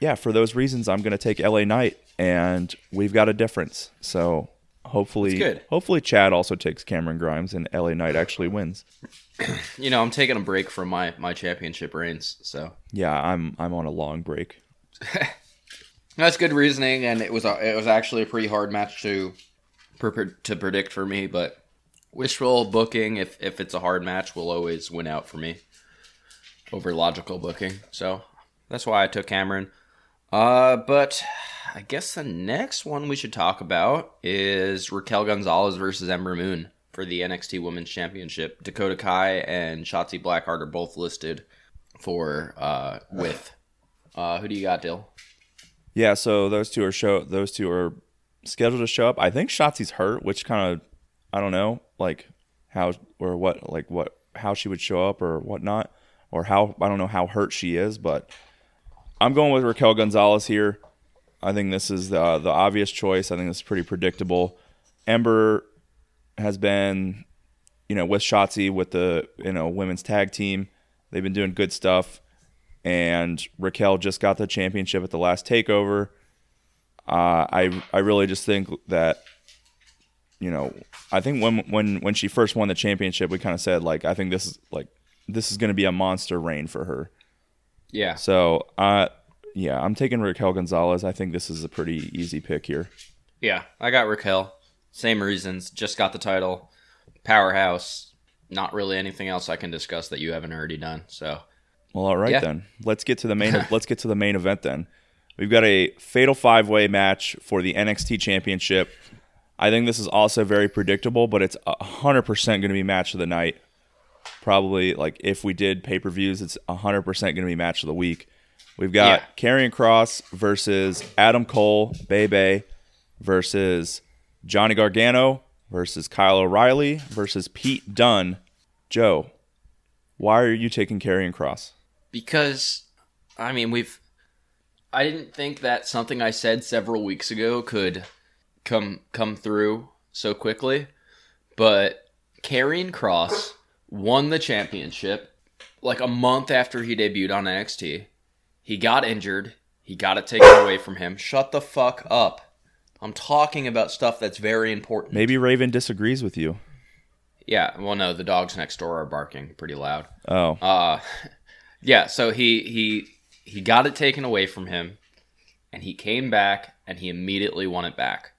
yeah, for those reasons, I'm going to take LA Knight, and we've got a difference. So hopefully, hopefully, Chad also takes Cameron Grimes, and LA Knight actually wins. You know, I'm taking a break from my my championship reigns. So yeah, I'm I'm on a long break. That's good reasoning, and it was a, it was actually a pretty hard match to to predict for me, but wishful booking, if if it's a hard match, will always win out for me over logical booking. So that's why I took Cameron. Uh, but I guess the next one we should talk about is Raquel Gonzalez versus Ember Moon for the NXT Women's Championship. Dakota Kai and Shotzi Blackheart are both listed for uh with. Uh, who do you got, Dill? Yeah, so those two are show those two are scheduled to show up. I think Shotzi's hurt, which kind of I don't know, like how or what, like what, how she would show up or whatnot, or how I don't know how hurt she is, but I'm going with Raquel Gonzalez here. I think this is the the obvious choice. I think this is pretty predictable. Ember has been, you know, with Shotzi with the you know women's tag team. They've been doing good stuff, and Raquel just got the championship at the last takeover. Uh, I I really just think that you know, I think when when when she first won the championship, we kind of said like, I think this is like this is going to be a monster reign for her. Yeah. So, uh, yeah, I'm taking Raquel Gonzalez. I think this is a pretty easy pick here. Yeah, I got Raquel. Same reasons. Just got the title. Powerhouse. Not really anything else I can discuss that you haven't already done. So. Well, all right yeah. then. Let's get to the main. let's get to the main event then. We've got a fatal five way match for the NXT Championship. I think this is also very predictable, but it's 100% going to be match of the night. Probably, like, if we did pay per views, it's 100% going to be match of the week. We've got yeah. Karrion Kross versus Adam Cole, Bebe versus Johnny Gargano versus Kyle O'Reilly versus Pete Dunne. Joe, why are you taking Karrion Kross? Because, I mean, we've. I didn't think that something I said several weeks ago could come come through so quickly. But Karrion Kross won the championship like a month after he debuted on NXT. He got injured. He got it taken away from him. Shut the fuck up. I'm talking about stuff that's very important. Maybe Raven disagrees with you. Yeah, well no, the dogs next door are barking pretty loud. Oh. Uh yeah, so he he he got it taken away from him and he came back and he immediately won it back.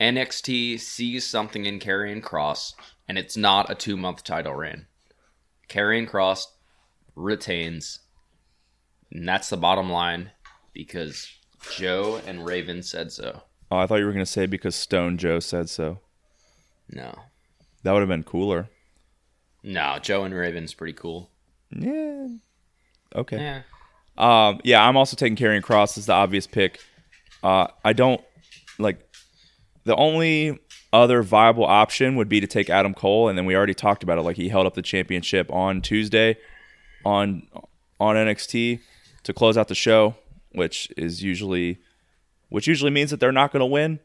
NXT sees something in Karrion Kross, and it's not a two month title reign. Karrion Kross retains, and that's the bottom line because Joe and Raven said so. Oh, I thought you were going to say because Stone Joe said so. No. That would have been cooler. No, Joe and Raven's pretty cool. Yeah. Okay. Yeah. Um, yeah, I'm also taking Karrion Kross as the obvious pick. Uh, I don't like the only other viable option would be to take Adam Cole, and then we already talked about it. Like he held up the championship on Tuesday on on NXT to close out the show, which is usually which usually means that they're not going to win.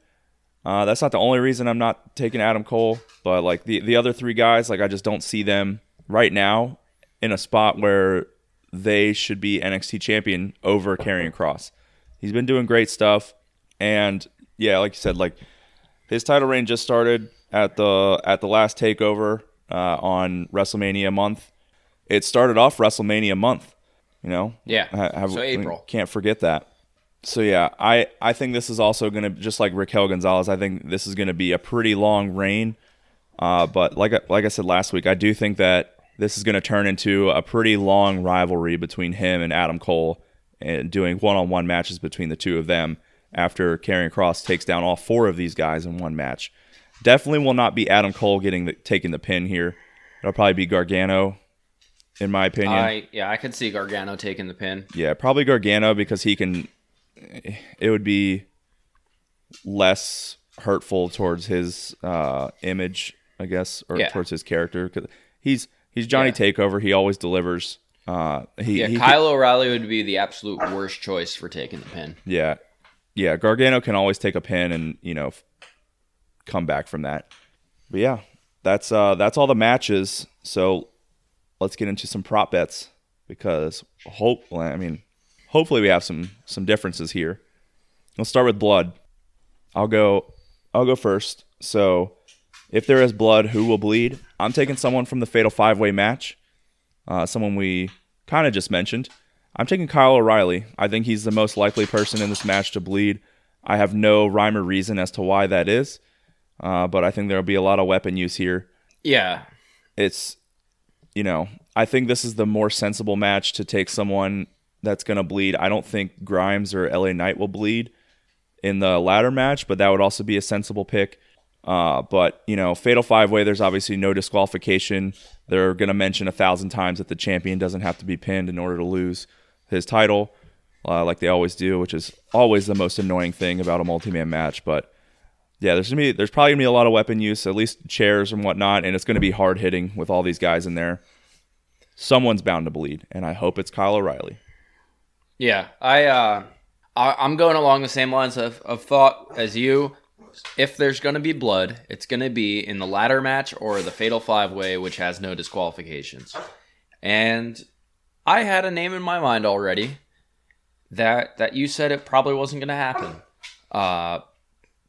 Uh, that's not the only reason I'm not taking Adam Cole, but like the the other three guys, like I just don't see them right now in a spot where they should be NXT champion over Karrion Kross. He's been doing great stuff, and yeah, like you said, like his title reign just started at the at the last takeover uh, on WrestleMania month. It started off WrestleMania month, you know. Yeah. So April. Can't forget that. So yeah, I I think this is also going to just like Raquel Gonzalez. I think this is going to be a pretty long reign. Uh, but like like I said last week, I do think that this is going to turn into a pretty long rivalry between him and Adam Cole, and doing one-on-one matches between the two of them after Karrion Kross takes down all four of these guys in one match. Definitely will not be Adam Cole getting the, taking the pin here. It'll probably be Gargano, in my opinion. I yeah, I could see Gargano taking the pin. Yeah, probably Gargano because he can. It would be less hurtful towards his uh, image, I guess, or Yeah. towards his character. Cause he's he's Johnny Yeah. Takeover. He always delivers. Uh, he, Yeah, he Kyle O'Reilly would be the absolute worst choice for taking the pin. yeah, yeah. Gargano can always take a pin and you know come back from that. But yeah, that's uh that's all the matches. So let's get into some prop bets because hope I mean hopefully we have some some differences here. Let's start with blood. I'll go I'll go first. So if there is blood, who will bleed? I'm taking someone from the fatal five way match. Uh, someone we kind of just mentioned. I'm taking Kyle O'Reilly. I think he's the most likely person in this match to bleed. I have no rhyme or reason as to why that is, uh, but I think there will be a lot of weapon use here. Yeah, It's, you know, I think this is the more sensible match to take someone that's going to bleed. I don't think Grimes or LA Knight will bleed in the ladder match, but that would also be a sensible pick. Uh, but you know, fatal five way. There's obviously no disqualification. They're going to mention a thousand times that the champion doesn't have to be pinned in order to lose his title, uh, like they always do, which is always the most annoying thing about a multi-man match. But yeah, there's gonna be there's probably gonna be a lot of weapon use, at least chairs and whatnot, and it's gonna be hard hitting with all these guys in there. Someone's bound to bleed, and I hope it's Kyle O'Reilly. yeah. I uh, I, I'm going along the same lines of, of thought as you. If there's going to be blood, it's going to be in the ladder match or the fatal five way, which has no disqualifications. And I had a name in my mind already that that you said it probably wasn't going to happen. Uh,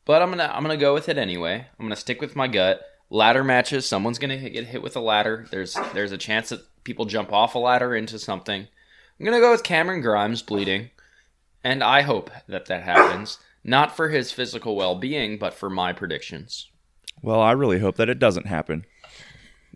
but I'm gonna I'm gonna go with it anyway. I'm gonna stick with my gut. Ladder matches, someone's gonna hit, get hit with a ladder. There's there's a chance that people jump off a ladder into something. I'm gonna go with Cameron Grimes bleeding, and I hope that that happens. Not for his physical well-being, but for my predictions. Well, I really hope that it doesn't happen.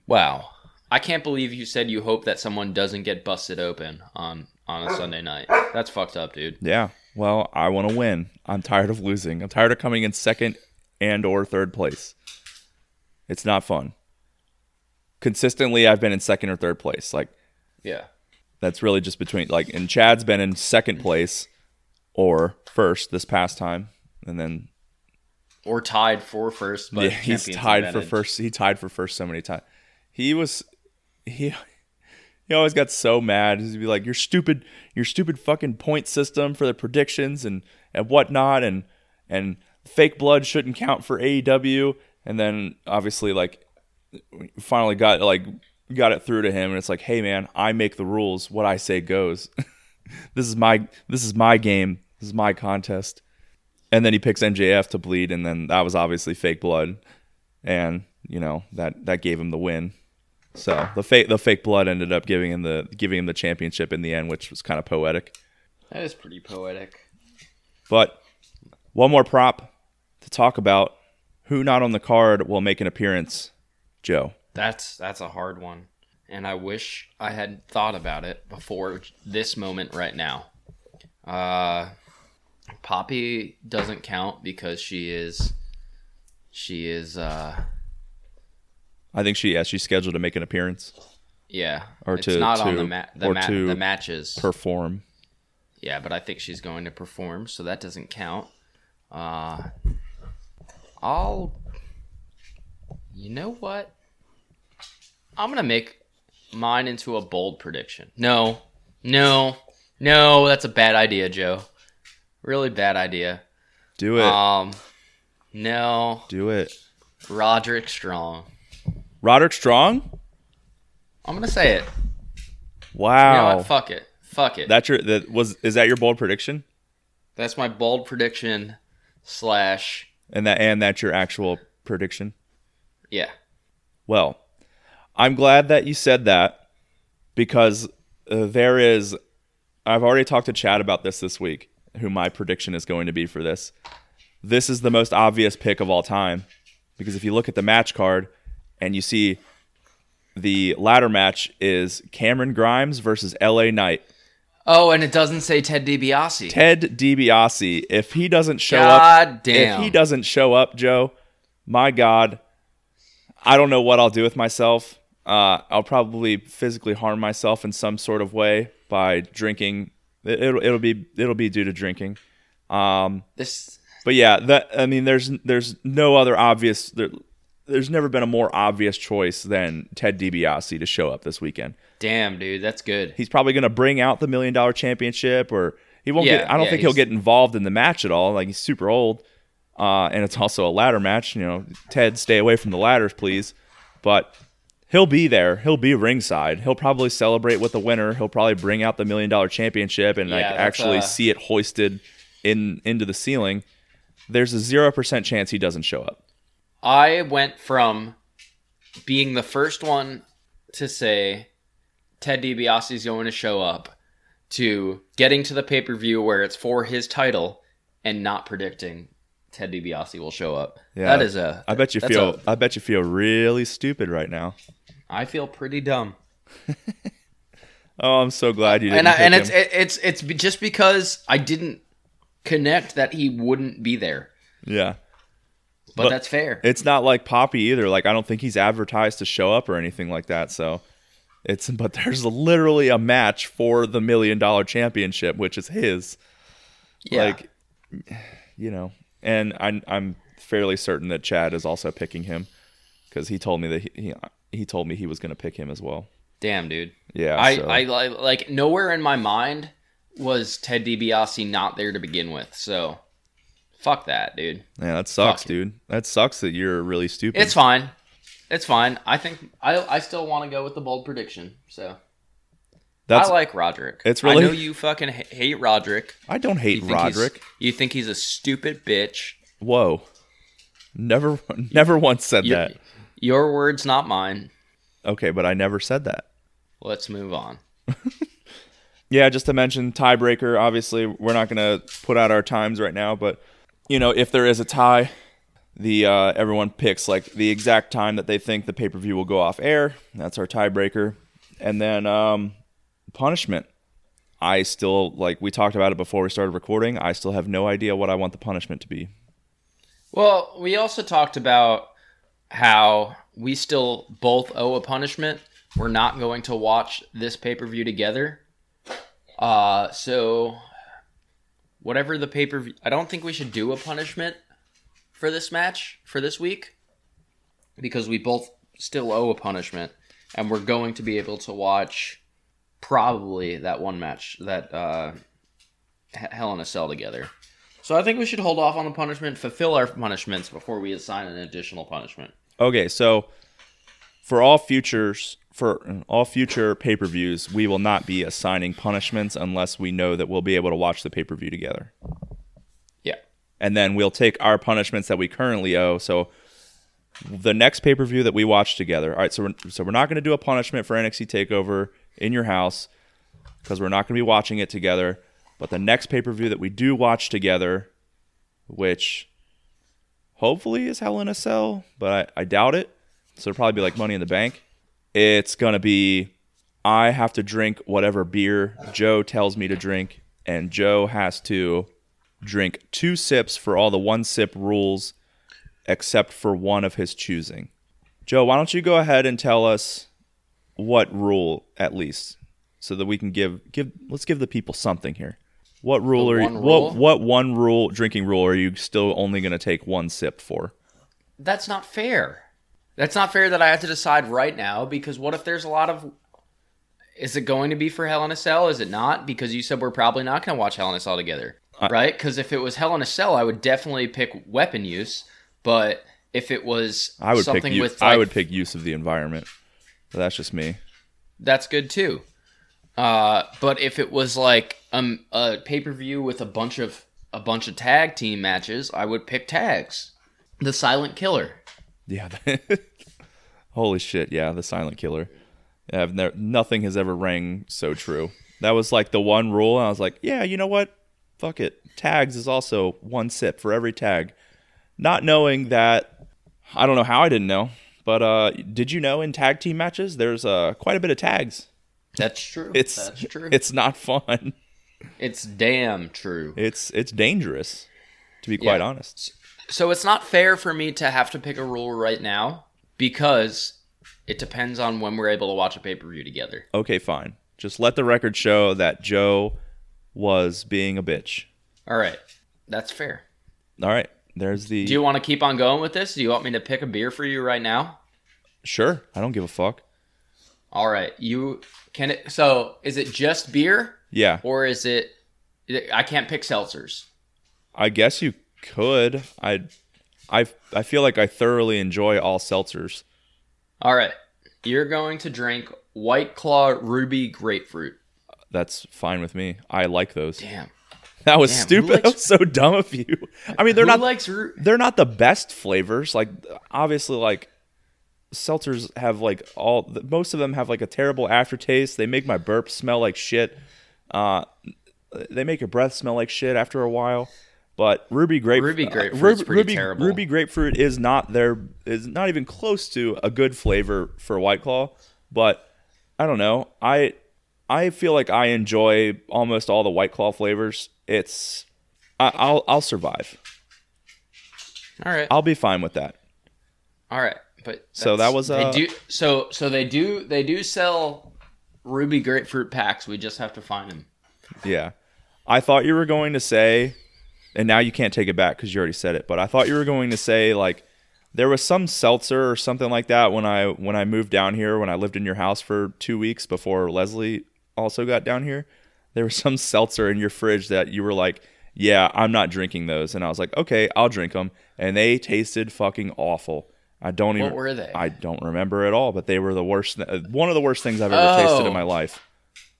Wow, I can't believe you said you hope that someone doesn't get busted open on on a Sunday night. That's fucked up, dude. Yeah. Well, I want to win. I'm tired of losing. I'm tired of coming in second and or third place. It's not fun. Consistently, I've been in second or third place. Like Yeah. that's really just between like and Chad's been in second place or first this past time, and then Or tied for first, but yeah, he's tied for first. He tied for first so many times. He was he he always got so mad. He'd be like, "Your stupid, your stupid fucking point system for the predictions and and whatnot, and and fake blood shouldn't count for AEW." And then obviously, like, finally got like got it through to him, and it's like, "Hey, man, I make the rules. What I say goes. this is my this is my game. This is my contest." And then he picks MJF to bleed, and then that was obviously fake blood, and you know that that gave him the win. So the fake the fake blood ended up giving him the giving him the championship in the end, which was kind of poetic. That is pretty poetic. But one more prop to talk about: who not on the card will make an appearance? Joe. That's that's a hard one, and I wish I had thought about it before this moment right now. Uh, Poppy doesn't count because she is she is uh I think she yeah she's scheduled to make an appearance, yeah Or it's to- not on the ma- the, or ma- to the matches perform. yeah but I think she's going to perform so that doesn't count. Uh, I'll you know what I'm gonna make mine into a bold prediction. No, no, no, that's a bad idea, Joe. Really bad idea. Do it. Um, no, Do it. Roderick Strong. Roderick Strong. I'm gonna say it. You know Wow. Fuck it. Fuck it. That's your that was is that your bold prediction? that's my bold prediction. Slash, And that and that's your actual prediction? yeah. Well, I'm glad that you said that because uh, there is. I've already talked to Chad about this this week, who my prediction is going to be for this. This is the most obvious pick of all time because if you look at the match card and you see the ladder match is Cameron Grimes versus LA Knight. Oh, and it doesn't say Ted DiBiase. Ted DiBiase. If he doesn't show God up, damn. if he doesn't show up, Joe, my God, I don't know what I'll do with myself. Uh, I'll probably physically harm myself in some sort of way by drinking. It- It'll it'll be it'll be due to drinking. Um, This but yeah, that I mean, there's there's no other obvious. There, there's never been a more obvious choice than Ted DiBiase to show up this weekend. damn, dude, that's good. He's probably going to bring out the million dollar championship, or he won't Yeah, get. I don't yeah, think he'll get involved in the match at all. Like he's super old, uh, and it's also a ladder match. You know, Ted, stay away from the ladders, please. But he'll be there. He'll be ringside. He'll probably celebrate with the winner. He'll probably bring out the million dollar championship and like Yeah, that's, actually uh, see it hoisted in into the ceiling. There's a zero percent chance he doesn't show up. I went from being the first one to say Ted DiBiase is going to show up to getting to the pay per view where it's for his title and not predicting Ted DiBiase will show up. Yeah, that is a. I bet you feel. a- I bet you feel really stupid right now. I feel pretty dumb, Oh, I'm so glad you didn't. and I, and it's it, it's it's just because I didn't connect that he wouldn't be there. yeah. But, But- that's fair. It's not like Poppy either. Like I don't think he's advertised to show up or anything like that. So it's but there's literally a match for the million dollar championship, which is his. yeah. Like you know, and I'm I'm fairly certain that Chad is also picking him because he told me that he he, he told me he was going to pick him as well. Damn, dude. Yeah, I, so- I li- like nowhere in my mind was Ted DiBiase not there to begin with. So fuck that, dude. yeah, that sucks, fuck. dude. That sucks that you're really stupid. It's fine. It's fine. I think I I still want to go with the bold prediction. So That's I like Roderick. it's really- I know you fucking ha- hate Roderick. I don't hate You Roderick. You think he's a stupid bitch. Whoa, never never once said that. Your words, not mine. Okay, but I never said that. Let's move on. Yeah, just to mention tiebreaker. Obviously, we're not going to put out our times right now, but you know, if there is a tie, the uh, everyone picks like the exact time that they think the pay per view will go off air. That's our tiebreaker, and then um, punishment. I still like we talked about it before we started recording. I still have no idea what I want the punishment to be. Well, we also talked about how we still both owe a punishment. We're not going to watch this pay per view together. Uh, so whatever the pay per view, I don't think we should do a punishment for this match for this week because we both still owe a punishment, and we're going to be able to watch probably that one match that uh, Hell in a Cell together. So I think we should hold off on the punishment, fulfill our punishments before we assign an additional punishment. Okay, so for all futures for uh, all future pay-per-views, we will not be assigning punishments unless we know that we'll be able to watch the pay-per-view together. Yeah. And then we'll take our punishments that we currently owe. So the next pay-per-view that we watch together. All right, so we're, so we're not going to do a punishment for NXT Takeover in your house because we're not going to be watching it together. But the next pay-per-view that we do watch together, which hopefully is Hell in a Cell, but I, I doubt it. So it'll probably be like Money in the Bank. It's gonna be I have to drink whatever beer Joe tells me to drink, and Joe has to drink two sips for all the one sip rules, except for one of his choosing. Joe, why don't you go ahead and tell us what rule at least, so that we can give give let's give the people something here. What rule The are you, rule? what what one rule drinking rule are you still only going to take one sip for? That's not fair. That's not fair that I have to decide right now because what if there's a lot of. Is it going to be for Hell in a Cell? Is it not? Because you said we're probably not going to watch Hell in a Cell together. right? Because if it was Hell in a Cell, I would definitely pick weapon use. But if it was I would something pick with. I like, would pick use of the environment. But that's just me. that's good too. Uh, but if it was like um, a pay per view with a bunch of a bunch of tag team matches, I would pick tags. The Silent Killer. Yeah. Holy shit! Yeah, the silent killer. I've never, nothing has ever rang so true. That was like the one rule. And I was like, yeah, you know what? Fuck it. Tags is also one sip for every tag. Not knowing that, I don't know how I didn't know, but uh, did you know in tag team matches there's uh, quite a bit of tags? That's true. It's That's true. it's not fun. It's damn true. It's it's dangerous, to be quite Yeah. honest. So it's not fair for me to have to pick a rule right now because it depends on when we're able to watch a pay per view together. Okay, fine. Just let the record show that Joe was being a bitch. All right, that's fair. All right, there's the Do you want to keep on going with this? Do you want me to pick a beer for you right now? sure. I don't give a fuck. All right, you can it. So is it just beer Yeah, or is it? I can't pick seltzers. I guess you could. I I I feel like I thoroughly enjoy all seltzers. All right, you're going to drink White Claw Ruby Grapefruit. That's fine with me. I like those. Damn, That was Damn, stupid. likes- That was so dumb of you. I mean, they're not likes Ru- they're not the best flavors. Like obviously, like seltzers have like all most of them have like a terrible aftertaste. They make my burp smell like shit. Uh, they make your breath smell like shit after a while. But ruby grape Ruby uh, grapefruit's Ruby, pretty ruby, terrible. ruby grapefruit is not there is not even close to a good flavor for White Claw. But I don't know. I I feel like I enjoy almost all the White Claw flavors. It's I, I'll I'll survive. All right. I'll be fine with that. All right, but So that was, uh, they do so so they do they do sell ruby grapefruit packs. We just have to find them. Yeah. I thought you were going to say, and now you can't take it back because you already said it, but I thought you were going to say like there was some seltzer or something like that when I when I moved down here when I lived in your house for two weeks before Leslie also got down here. There was some seltzer in your fridge that you were like, "Yeah, I'm not drinking those," and I was like, "Okay, I'll drink them," and they tasted fucking awful. I don't even. What were they? I don't remember at all, but they were the worst. One of the worst things I've ever tasted Oh. in my life.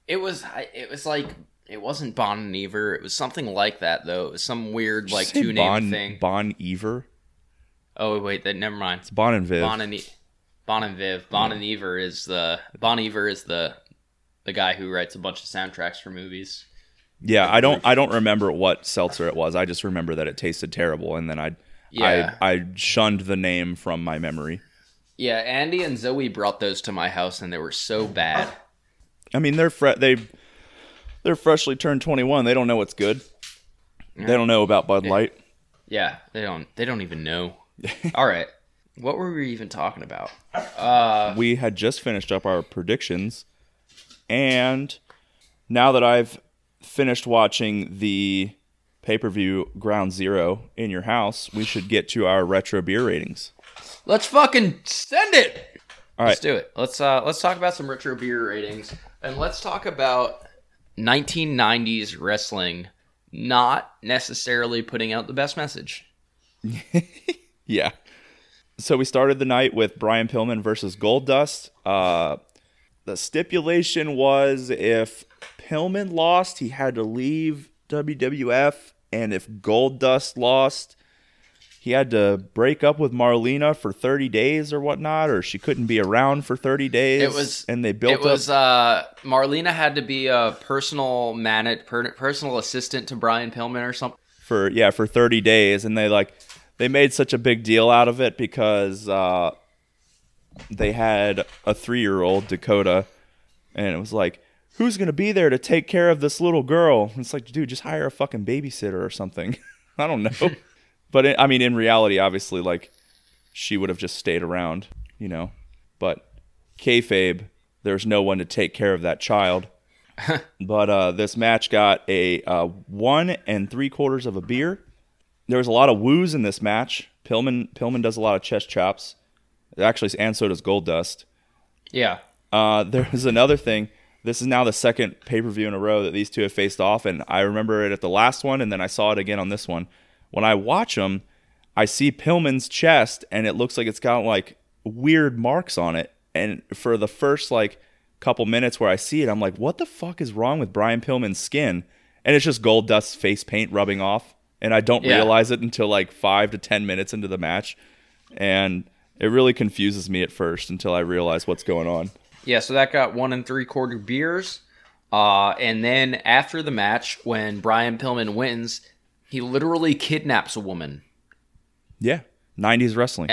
It was it was like it wasn't Bon and Iver. It was something like that though. It was some weird like two name Bon, thing. Bon Ever. Oh wait, that never mind. It's Bon and Viv. Bon and E- Bon and Viv. Bon and Iver is the Bon Iver is the the guy who writes a bunch of soundtracks for movies. yeah, I don't I don't remember what seltzer it was. I just remember that it tasted terrible and then I Yeah. I I shunned the name from my memory. Yeah, Andy and Zoe brought those to my house and they were so bad. I mean, they're fre- they they're freshly turned 21. They don't know what's good. They don't know about Bud Light. Yeah, they don't they don't even know. All right. What were we even talking about? Uh we had just finished up our predictions and now that I've finished watching the pay-per-view Ground Zero in your house, we should get to our retro beer ratings. let's fucking send it. All Let's do it. Let's uh let's talk about some retro beer ratings and let's talk about 1990s wrestling not necessarily putting out the best message. Yeah. So we started the night with Brian Pillman versus Goldust. Uh, the stipulation was if Pillman lost, he had to leave WWF, and if Goldust lost, he had to break up with Marlena for 30 days or whatnot, or she couldn't be around for 30 days. It was and they built It was up. uh Marlena had to be a personal man personal assistant to Brian Pillman or something. for yeah for 30 days and they like they made such a big deal out of it because uh they had a three-year-old dakota and it was like who's gonna be there to take care of this little girl it's like dude just hire a fucking babysitter or something i don't know but i mean in reality obviously like she would have just stayed around you know but kayfabe there's no one to take care of that child but uh, this match got a uh, one and three quarters of a beer. There was a lot of woos in this match. Pillman Pillman does a lot of chest chops, actually, and so does Goldust. Yeah. Uh, there was another thing. This is now the second pay per view in a row that these two have faced off, and I remember it at the last one, and then I saw it again on this one. When I watch them, I see Pillman's chest, and it looks like it's got like weird marks on it. And for the first like couple minutes where I see it, I'm like, what the fuck is wrong with Brian Pillman's skin? And it's just Goldust's face paint rubbing off, and I don't Yeah. realize it until like five to ten minutes into the match, and it really confuses me at first until I realize what's going on. Yeah, so that got one and three quarter beers. Uh, and then after the match, when Brian Pillman wins, he literally kidnaps a woman. Yeah, '90s wrestling.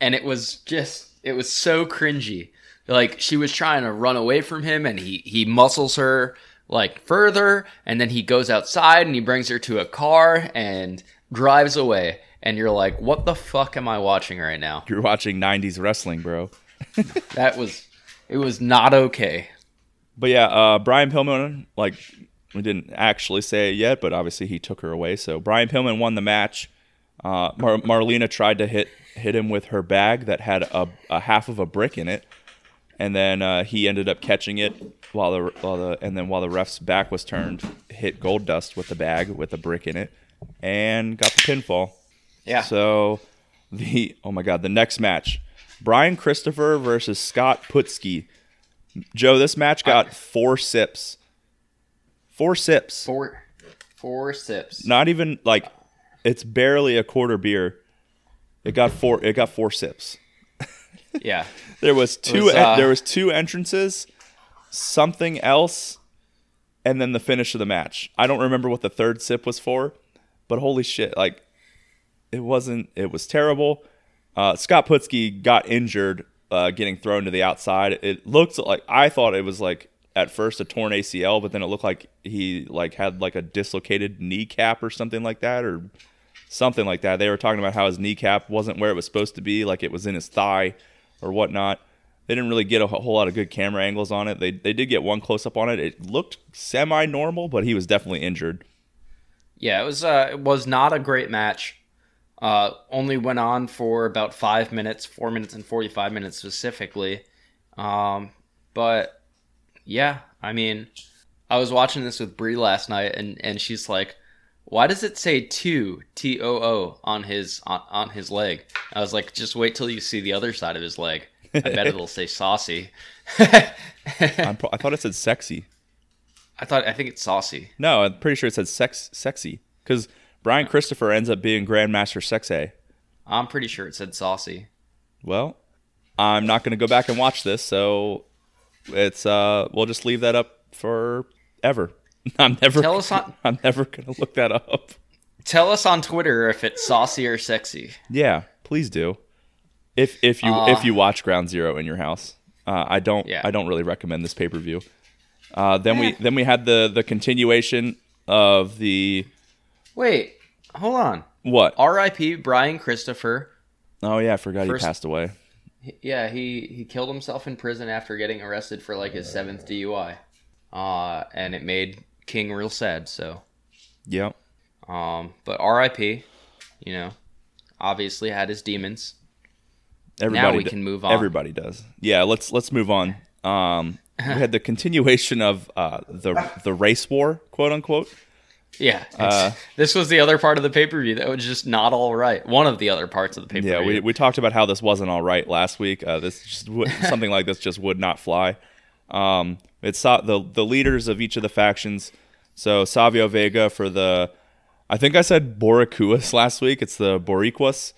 And it was just, it was so cringy. like she was trying to run away from him and he he muscles her like further and then he goes outside and he brings her to a car and drives away and you're like what the fuck am i watching right now You're watching 90s wrestling, bro. that was it was not okay But yeah, uh, Brian Pillman, like we didn't actually say it yet, but obviously he took her away. So Brian Pillman won the match. Uh, Mar- Marlena tried to hit hit him with her bag that had a, a half of a brick in it, and then uh, he ended up catching it while the while the and then while the ref's back was turned, hit Goldust with the bag with the brick in it, and got the pinfall. yeah So the oh my god, the next match, Brian Christopher versus Scott Putski. Joe, this match got four sips. Four sips. four four sips Not even like it's barely a quarter beer. It got four. It got four sips. yeah There was two. was, uh, there was two entrances, something else, and then the finish of the match. I don't remember what the third sip was for, but holy shit! Like, it wasn't. It was terrible. Uh, Scott Putski got injured, uh, getting thrown to the outside. It looked like I thought it was like at first a torn ACL, but then it looked like he like had like a dislocated kneecap or something like that, or something like that. They were talking about how his kneecap wasn't where it was supposed to be, like it was in his thigh or whatnot. They didn't really get a whole lot of good camera angles on it. They they did get one close up on it. It looked semi normal, but he was definitely injured. Yeah, it was uh, it was not a great match. Uh, only went on for about five minutes, four minutes and forty five minutes specifically. Um, but yeah, I mean, I was watching this with Brie last night, and and she's like, "Why does it say two T O O on his on, on his leg?" I was like, "Just wait till you see the other side of his leg. I bet it'll say saucy." I'm pro- I thought it said sexy. I thought I think it's saucy. No, I'm pretty sure it said sex sexy because Brian Christopher ends up being Grandmaster Sexay. I'm pretty sure it said saucy. Well, I'm not going to go back and watch this, so it's uh we'll just leave that up forever. I'm never Tell us on I'm never going to look that up. Tell us on Twitter if it's saucy or sexy. Yeah, please do. If if you Uh, if you watch Ground Zero in your house, uh, I don't Yeah. I don't really recommend this pay per view. Uh, then we then we had the the continuation of the Wait, hold on. what? R.I.P. Brian Christopher. Oh yeah, I forgot First- he passed away. Yeah, he he killed himself in prison after getting arrested for like his seventh DUI. Uh, and it made King real sad. So, Yep. um, but R.I.P. You know, obviously had his demons. Everybody we do- can move on. Everybody does. Yeah, let's let's move on. Um, we had the continuation of uh, the the race war, quote unquote. Yeah, Uh, this was the other part of the pay per view that was just not all right. One of the other parts of the pay per view. Yeah, we, we talked about how this wasn't all right last week. Uh, this just would, something like this just would not fly. Um, it's sa- the the leaders of each of the factions. So Savio Vega for the, I think I said Boricuas last week. It's the Boricuas.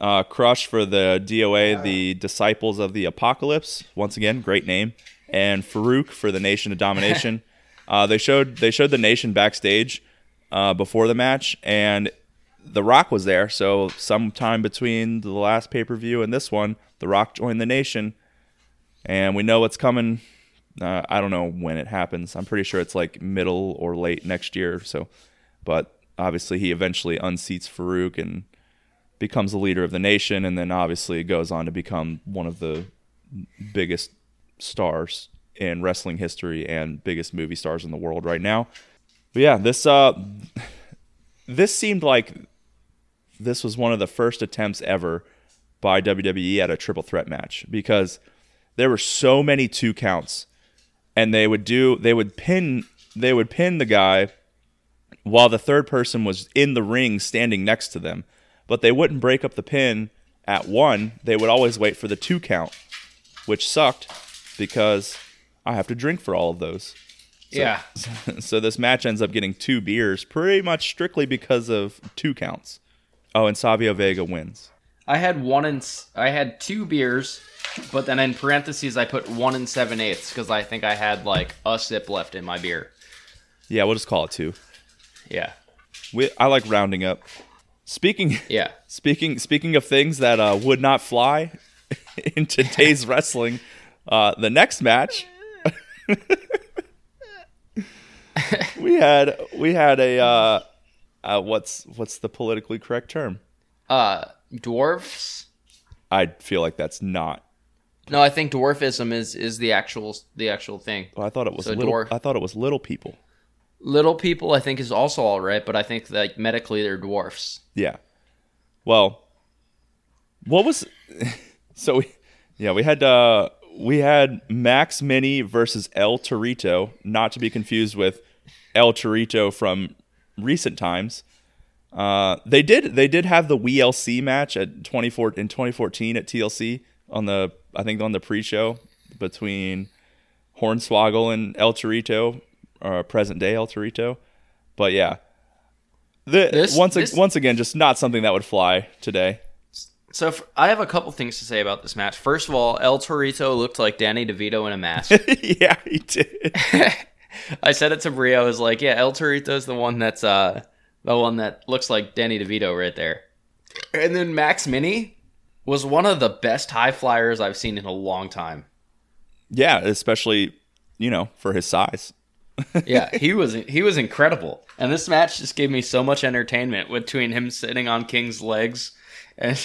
Uh, Crush for the DOA, the Disciples of the Apocalypse. Once again, great name. And Faarooq for the Nation of Domination. uh, they showed they showed the Nation backstage uh, before the match, and the Rock was there. So sometime between the last pay per view and this one, the Rock joined the Nation, and we know what's coming. Uh, I don't know when it happens. I'm pretty sure it's like middle or late next year. So, but obviously he eventually unseats Faarooq and becomes the leader of the nation, and then obviously goes on to become one of the biggest stars in wrestling history and biggest movie stars in the world right now. But yeah, this uh, this seemed like this was one of the first attempts ever by WWE at a triple threat match because there were so many two counts and they would do they would pin they would pin the guy while the third person was in the ring standing next to them. But they wouldn't break up the pin at one. They would always wait for the two count which sucked because I have to drink for all of those yeah. so this match ends up getting two beers pretty much strictly because of two counts. Oh, and Savio Vega wins. I had one and I had two beers, but then in parentheses I put one and seven eighths because I think I had like a sip left in my beer. Yeah, we'll just call it two. Yeah, We, I like rounding up. Speaking yeah. speaking speaking of things that uh, would not fly in today's wrestling, Uh, the next match, we had we had a uh, uh, what's what's the politically correct term? Uh, dwarfs. I feel like that's not. No, I think dwarfism is is the actual the actual thing. Well, I thought it was So little. dwarf. I thought it was little people. Little people, I think, is also all right, but I think like medically they're dwarfs. Yeah. Well, what was so? We, yeah, we had uh, we had Max Mini versus El Torito, not to be confused with El Torito from recent times. Uh, they did they did have the WLC match at 24 in 2014 at TLC on the I think on the pre-show between Hornswoggle and El Torito, or present day El Torito. But yeah, the, This- once this- once again, just not something that would fly today. So f I have a couple things to say about this match. First of all, El Torito looked like Danny DeVito in a mask. yeah, he did. I said it to Bria. I was like, "Yeah, El Torito's the one that's uh the one that looks like Danny DeVito right there." And then Max Mini was one of the best high flyers I've seen in a long time. Yeah, especially you know for his size. Yeah, he was he was incredible. And this match just gave me so much entertainment between him sitting on King's legs and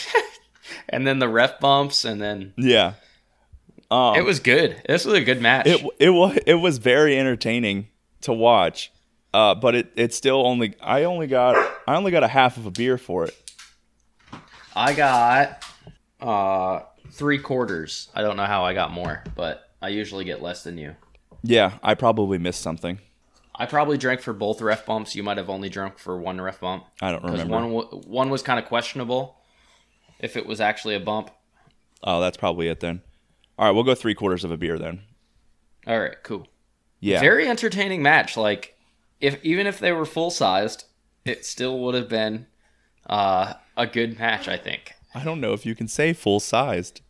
and then the ref bumps and then Yeah. Um, it was good. This was a good match. it it was it was very entertaining to watch, uh, but it it still only I only got I only got a half of a beer for it. I got uh three quarters. I don't know how I got more, but I usually get less than you. Yeah, I probably missed something. I probably drank for both ref bumps. You might have only drunk for one ref bump I don't remember. one wa- one was kind of questionable if it was actually a bump. Oh, that's probably it then. All right, we'll go three quarters of a beer then. All right, cool. Yeah, Very entertaining match. Like if even if they were full sized, it still would have been uh, a good match. I think. I don't know if you can say full sized.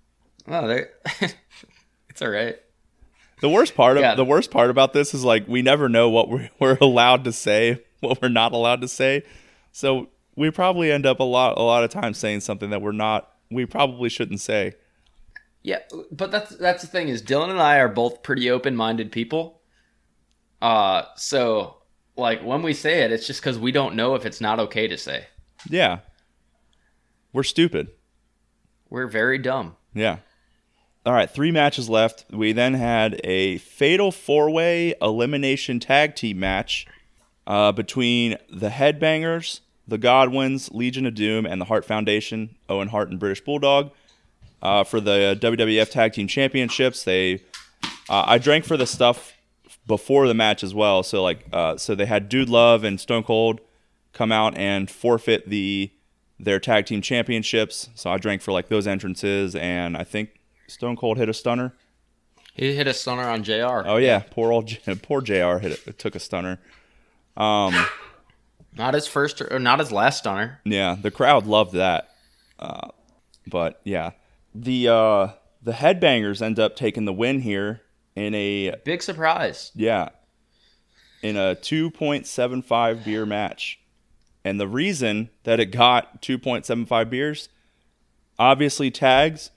Oh, they it's all right. The worst part of Yeah. the worst part about this is like we never know what we're, we're allowed to say, what we're not allowed to say. So we probably end up a lot a lot of times saying something that we're not we probably shouldn't say. Yeah, but that's that's the thing is Dylan and I are both pretty open-minded people. Uh so like when we say it, it's just cuz we don't know if it's not okay to say. Yeah. We're stupid. We're very dumb. Yeah. All right, three matches left. We then had a fatal four way elimination tag team match uh, between the Headbangers, the Godwins, Legion of Doom, and the Hart Foundation, Owen Hart and British Bulldog. Uh, for the WWF Tag Team Championships, they uh, I drank for the stuff before the match as well. So like, uh, so they had Dude Love and Stone Cold come out and forfeit the their tag team championships. So I drank for like those entrances, and I think Stone Cold hit a stunner. He hit a stunner on JR. Oh yeah, poor old poor JR hit it, took a stunner. Um, Not his first or not his last stunner. yeah, the crowd loved that. Uh, but yeah, the uh, the headbangers end up taking the win here in a Big surprise. Yeah. In a 2.75 beer match. And the reason that it got 2.75 beers, obviously tags.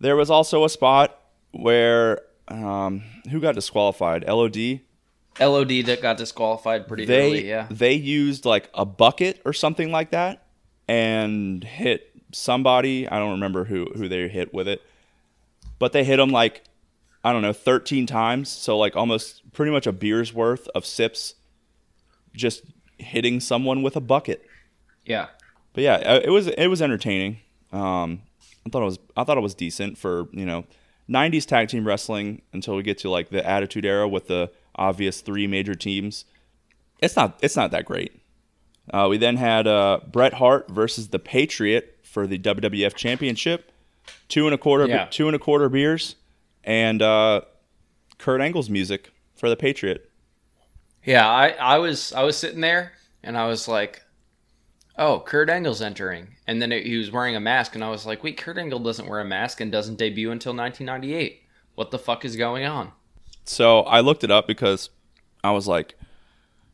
There was also a spot where um, who got disqualified? LOD. LOD that got disqualified pretty They early, yeah. they used like a bucket or something like that and hit somebody. I don't remember who who they hit with it, but they hit them like I don't know 13 times. So like almost pretty much a beer's worth of sips, just hitting someone with a bucket. Yeah. But yeah, uh, it was it was entertaining. Um, I thought it was I thought it was decent for you know 90s tag team wrestling until we get to like the Attitude Era with the obvious three major teams. It's not it's not that great. Uh, we then had uh, Bret Hart versus the Patriot for the WWF Championship. Two and a quarter Yeah. two and a quarter beers, and uh, Kurt Angle's music for the Patriot. Yeah, I, I was I was sitting there and I was like, "Oh, Kurt Angle's entering," and then it, he was wearing a mask, and I was like, "Wait, Kurt Angle doesn't wear a mask and doesn't debut until 1998. What the fuck is going on?" So I looked it up because I was like,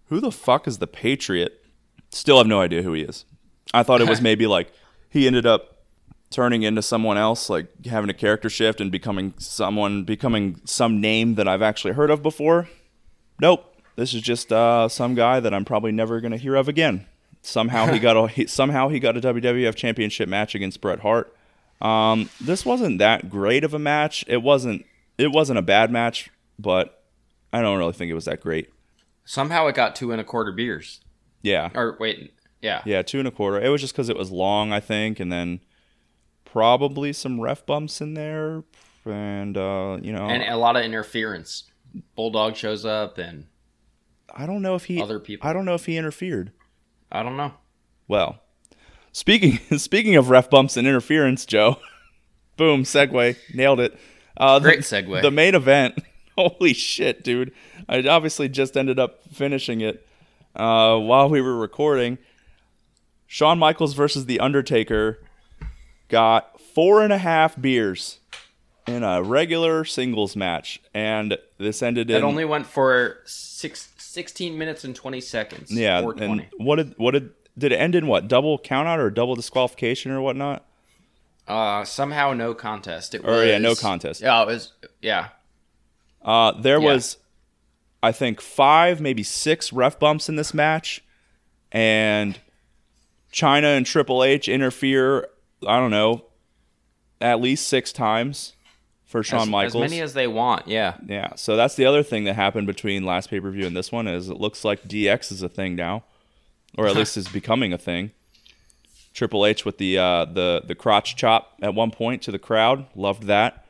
who the fuck is the Patriot? Still have no idea who he is. I thought it was maybe like he ended up turning into someone else, like having a character shift and becoming someone, becoming some name that I've actually heard of before. Nope. This is just uh, some guy that I'm probably never going to hear of again. Somehow he got a he, somehow he got a WWF Championship match against Bret Hart. Um, this wasn't that great of a match. It wasn't it wasn't a bad match, but I don't really think it was that great. Somehow it got two and a quarter beers. Yeah, Or wait, yeah. yeah, two and a quarter. It was just because it was long, I think, and then probably some ref bumps in there, and uh, you know, And a lot of interference. Bulldog shows up, and I don't know if he other people. I don't know if he interfered. I don't know. Well, speaking speaking of ref bumps and interference, Joe, boom, segue, nailed it. Uh, the- Great segue. The main event. Holy shit, dude! I obviously just ended up finishing it uh, while we were recording. Shawn Michaels versus The Undertaker got four and a half beers in a regular singles match, and this ended in It only went for six, 16 minutes and 20 seconds. yeah. And what did what did did it end in? What double count out or double disqualification or whatnot? Uh, somehow no contest. It Or, was, yeah, no contest. Yeah, it was. Yeah, Uh, there Yeah. was, I think, five, maybe six ref bumps in this match, and Chyna and Triple H interfere. I don't know, at least six times for Shawn as, Michaels. as many as they want. Yeah, yeah, so that's the other thing that happened between last pay per view and this one is it looks like DX is a thing now, or at least is becoming a thing. Triple H with the uh, the the crotch chop at one point to the crowd, loved that.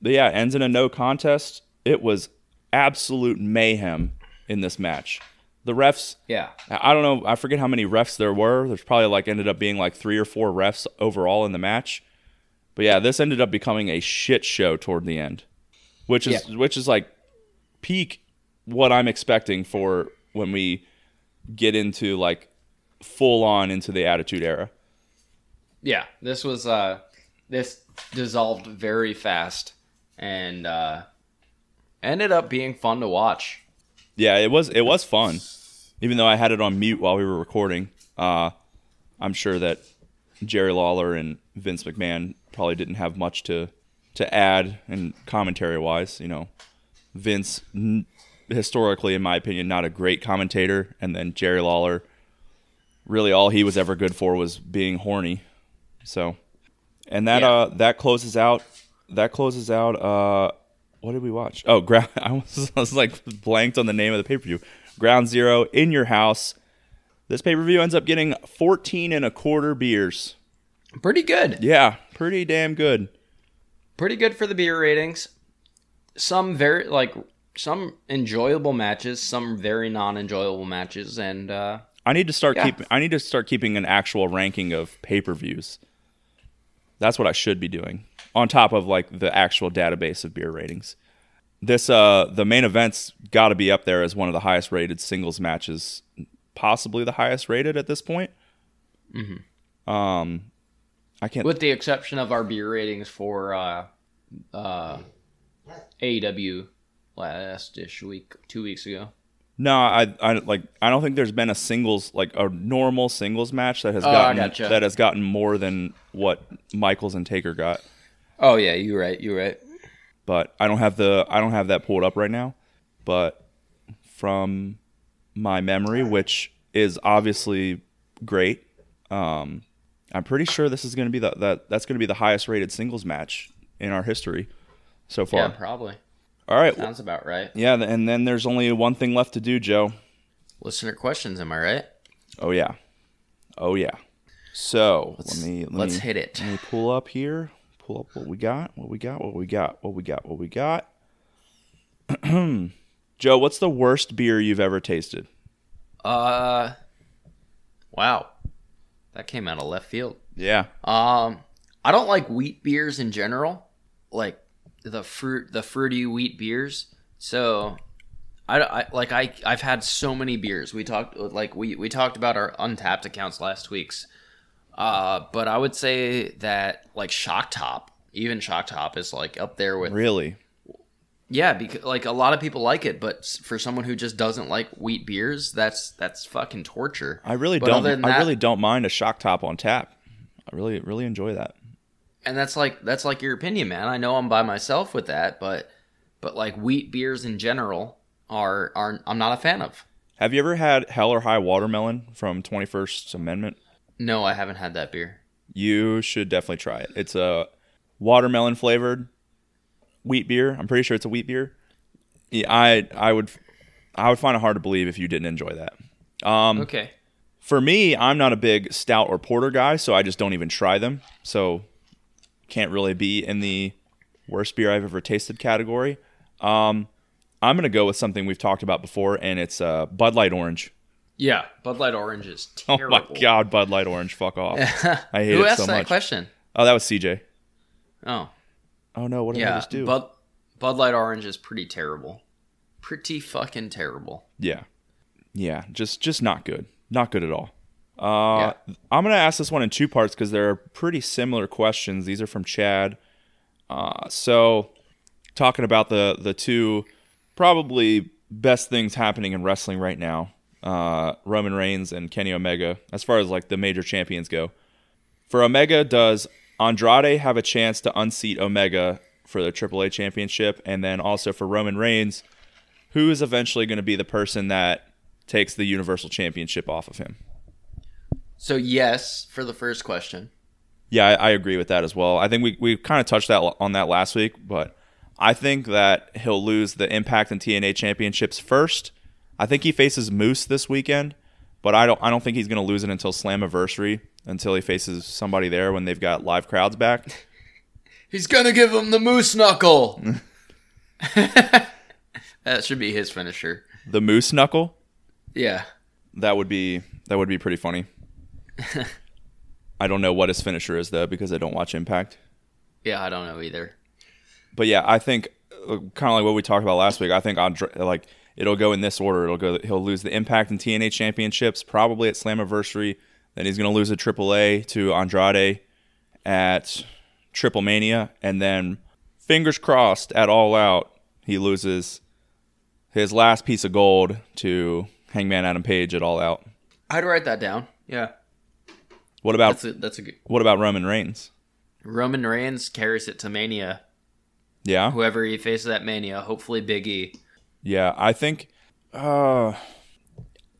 But yeah, ends in a no contest. It was absolute mayhem in this match. The refs, yeah. I don't know, I forget how many refs there were. There's probably like ended up being like three or four refs overall in the match. But yeah, this ended up becoming a shit show toward the end, which is which is like peak what I'm expecting for when we get into like full on into the Attitude Era. Yeah, this was uh this dissolved very fast and uh ended up being fun to watch. Yeah, it was it was fun. Even though I had it on mute while we were recording, uh, I'm sure that Jerry Lawler and Vince McMahon probably didn't have much to to add and commentary wise. You know, Vince n- historically, in my opinion, not a great commentator, and then Jerry Lawler, really all he was ever good for was being horny. So, and that Yeah. uh that closes out that closes out uh what did we watch? Oh, ground. I was, I was like blanked on the name of the pay per view. Ground Zero in your house. This pay per view ends up getting 14 and a quarter beers. Pretty good. Yeah, pretty damn good. Pretty good for the beer ratings. Some very like some enjoyable matches, some very non-enjoyable matches and uh I need to start Yeah. keeping. I need to start keeping an actual ranking of pay per views. That's what I should be doing on top of like the actual database of beer ratings. This uh the main event's got to be up there as one of the highest rated singles matches, possibly the highest rated at this point. Mm-hmm. Um, I can't. with the exception of our beer ratings for uh uh AEW last ish week, 2 weeks ago. No, I, I like I don't think there's been a singles like a normal singles match that has Oh, gotten gotcha. that has gotten more than what Michaels and Taker got. Oh yeah, you're right. You're right. But I don't have the I don't have that pulled up right now. But from my memory, which is obviously great, um, I'm pretty sure this is going to be the that that's going to be the highest rated singles match in our history so far. Yeah, probably. All right, Sounds about right. yeah, and then there's only one thing left to do, Joe. Listener questions, am I right? Oh yeah, oh yeah. So let me let Let's me, hit it. Let me pull up here. Pull up what we got. What we got. What we got. What we got. What we got. Joe, what's the worst beer you've ever tasted? Uh Wow. That came out of left field. Yeah. Um I don't like wheat beers in general. Like the fruit the fruity wheat beers. So I, I like I I've had so many beers. We talked like we we talked about our Untappd accounts last week's. Uh but I would say that like Shock Top, even Shock Top is like up there with Really? Yeah, because like a lot of people like it, but for someone who just doesn't like wheat beers, that's that's fucking torture. I really But don't. I that- really don't mind a shock top on tap. I really really enjoy that. and that's like that's like your opinion, man. I know I'm by myself with that, but but like wheat beers in general are are I'm not a fan of. Have you ever had Hell or High Watermelon from 21st Amendment? No, I haven't had that beer. You should definitely try it. It's a watermelon flavored wheat beer. I'm pretty sure it's a wheat beer. Yeah, I I would I would find it hard to believe if you didn't enjoy that. Um, Okay. For me, I'm not a big stout or porter guy, so I just don't even try them. So can't really be in the worst beer I've ever tasted category. Um, I'm gonna go with something we've talked about before, and it's uh, Bud Light Orange. Yeah, Bud Light Orange is Oh my god, Bud Light Orange, fuck off! I hate Who it asked that question? Oh, that was CJ. Oh, Oh no, what did I yeah. just do? Bud Bud Light Orange is pretty terrible. Pretty fucking terrible. Yeah. Yeah, just just not good. Not good at all. Uh, I'm going to ask this one in two parts because they're pretty similar questions. These are from Chad. Uh, so, talking about the the two probably best things happening in wrestling right now, uh, Roman Reigns and Kenny Omega, as far as like the major champions go. For Omega, does Andrade have a chance to unseat Omega for the AAA championship? And then also for Roman Reigns, who is eventually going to be the person that takes the Universal Championship off of him? So yes, for the first question. Yeah, I, I agree with that as well. I think we, we kind of touched that on that last week, but I think that he'll lose the Impact and TNA championships first. I think he faces Moose this weekend, but I don't I don't think he's going to lose it until Slammiversary, until he faces somebody there when they've got live crowds back. He's gonna give him the moose knuckle. that should be his finisher. The Moose Knuckle, Yeah. that would be that would be pretty funny. I don't know what his finisher is though because I don't watch Impact. Yeah, I don't know either. But yeah, I think uh, kind of like what we talked about last week. I think Andre, like it'll go in this order. It'll go. He'll lose the Impact and TNA championships probably at Slammiversary. Then he's going to lose a AAA to Andrade at Triple Mania, and then fingers crossed at All Out he loses his last piece of gold to Hangman Adam Page at All Out. I'd write that down. Yeah. What about That's a that's a good what about Roman Reigns? Roman Reigns carries it to Mania. Yeah, Whoever he faces at Mania, hopefully Big E. Yeah, I think uh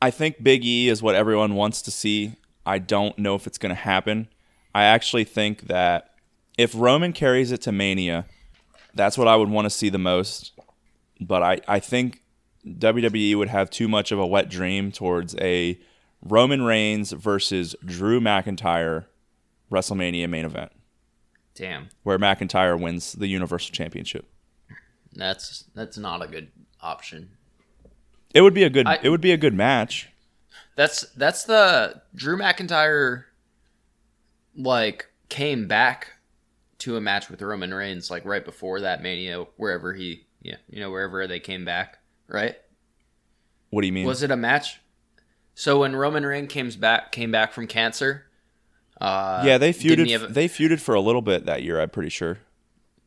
I think Big E is what everyone wants to see. I don't know if it's going to happen. I actually think that if Roman carries it to Mania, that's what I would want to see the most. But I, I think WWE would have too much of a wet dream towards a Roman Reigns versus Drew McIntyre WrestleMania main event Damn. where McIntyre wins the Universal Championship. That's that's not a good option. It would be a good I- it would be a good match. That's that's the Drew McIntyre like came back to a match with Roman Reigns like right before that Mania wherever he yeah, you know wherever they came back, right? What do you mean? Was it a match? So when Roman Reigns came back came back from cancer, uh Yeah, they feuded. a- they feuded for a little bit that year. I'm pretty sure.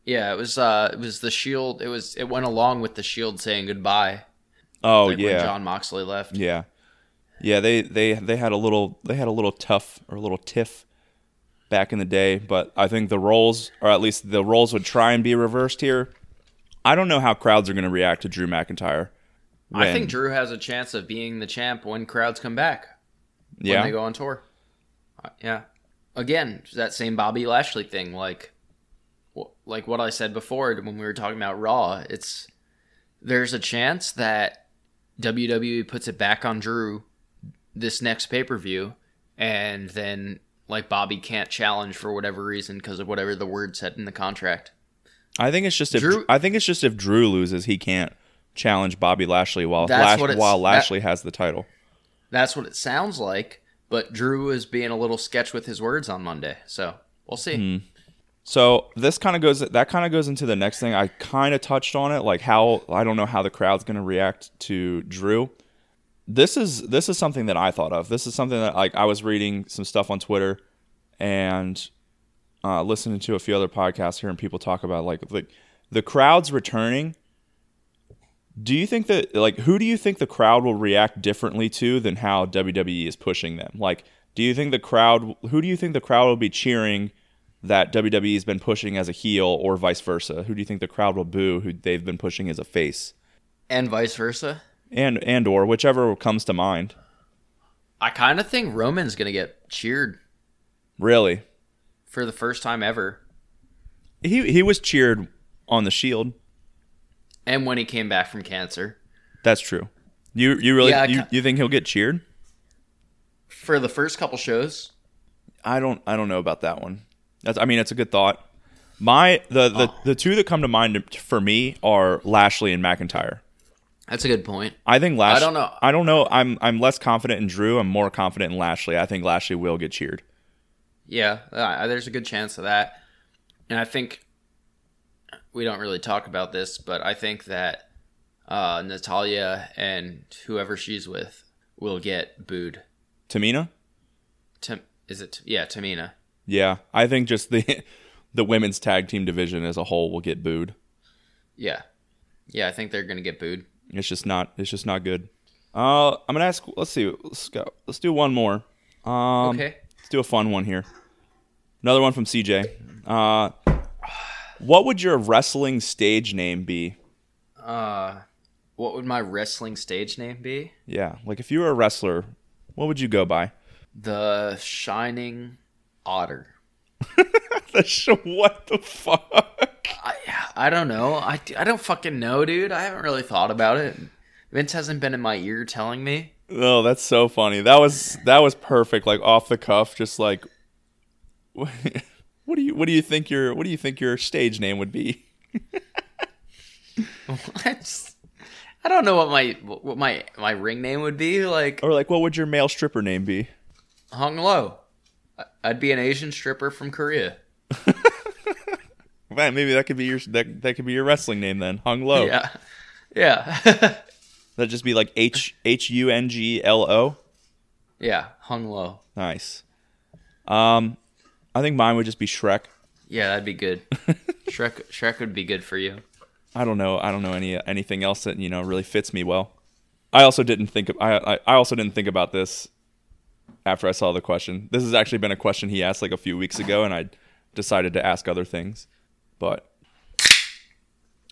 Yeah, it was uh it was the Shield. It was it went along with the Shield saying goodbye. Oh like when yeah, Jon Moxley left. yeah, yeah. They they they had a little they had a little tough or a little tiff back in the day, but I think the roles, or at least the roles, would try and be reversed here. I don't know how crowds are going to react to Drew McIntyre. I think Drew has a chance of being the champ when crowds come back. Yeah. when they go on tour. Uh, yeah. Again, that same Bobby Lashley thing, like, like what I said before when we were talking about Raw. It's there's a chance that WWE puts it back on Drew this next pay per view, and then like Bobby can't challenge for whatever reason because of whatever the word said in the contract. I think it's just if Drew- I think it's just if Drew loses, he can't challenge Bobby Lashley while Lash, while that- Lashley has the title. That's what it sounds like. But Drew is being a little sketch with his words on Monday, so we'll see. Mm-hmm. So this kind of goes that kind of goes into the next thing. I kind of touched on it, like how I don't know how the crowd's going to react to Drew. This is this is something that I thought of. This is something that like I was reading some stuff on Twitter and uh, listening to a few other podcasts, hearing people talk about like like the crowd's returning. Do you think that like who do you think the crowd will react differently to than how WWE is pushing them? Like, do you think the crowd who do you think the crowd will be cheering that WWE's been pushing as a heel, or vice versa? Who do you think the crowd will boo? Who they've been pushing as a face, And vice versa. and and or whichever comes to mind. I kind of think Roman's gonna get cheered Really, for the first time ever. he he was cheered on the Shield. And when he came back from cancer. That's true. You you really Yeah, you, you think he'll get cheered? For the first couple shows. I don't I don't know about that one. That's I mean it's a good thought. My the the, Oh. the two that come to mind for me are Lashley and McIntyre. That's a good point. I think Lashley. I don't know. I don't know. I'm I'm less confident in Drew. I'm more confident in Lashley. I think Lashley will get cheered. Yeah, uh, there's a good chance of that. And I think we don't really talk about this, but I think that uh, Natalya and whoever she's with will get booed. Tamina. Tim, is it? Yeah, Tamina. Yeah, I think just the the women's tag team division as a whole will get booed. Yeah, yeah. I think they're gonna get booed. It's just not. It's just not good. Uh, I'm gonna ask. Let's see. Let's go. Let's do one more. Um, Okay. Let's do a fun one here. Another one from CJ. Uh, what would your wrestling stage name be? Uh, what would my wrestling stage name be? Yeah, like if you were a wrestler, what would you go by? The Shining Otter. what the fuck? I, I don't know. I, I don't fucking know, dude. I haven't really thought about it. Vince hasn't been in my ear telling me. Oh, that's so funny. That was that was perfect. Like off the cuff, just like. What do you what do you think your what do you think your stage name would be? I just, I don't know what my what my my ring name would be. Like Or like what would your male stripper name be? hung low. I'd be an Asian stripper from Korea. Man, maybe that could be your that, that could be your wrestling name then. Hung low. Yeah, yeah, That'd just be like H H U N G L O. yeah. Hung low. Nice. Um, I think mine would just be Shrek. Yeah, that'd be good. Shrek Shrek would be good for you. I don't know. I don't know any anything else that you know really fits me well. I also didn't think of, I, I I also didn't think about this after I saw the question. This has actually been a question he asked like a few weeks ago, and I decided to ask other things. But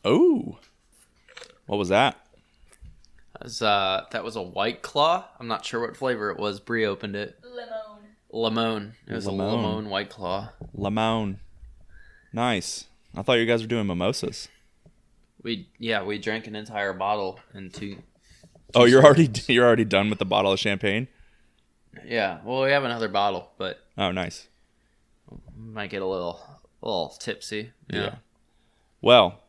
oh, what was that? That was, uh, that was a White Claw. I'm not sure what flavor it was. Brie opened it. Limon. Lemon. It was Lemon. a lemon White Claw. Limon. Nice. I thought you guys were doing mimosas. We yeah we drank an entire bottle in two. Oh, you're already you're already done with the bottle of champagne. Yeah, well we have another bottle, but Oh, nice. might get a little a little tipsy. Yeah. Yeah. Well,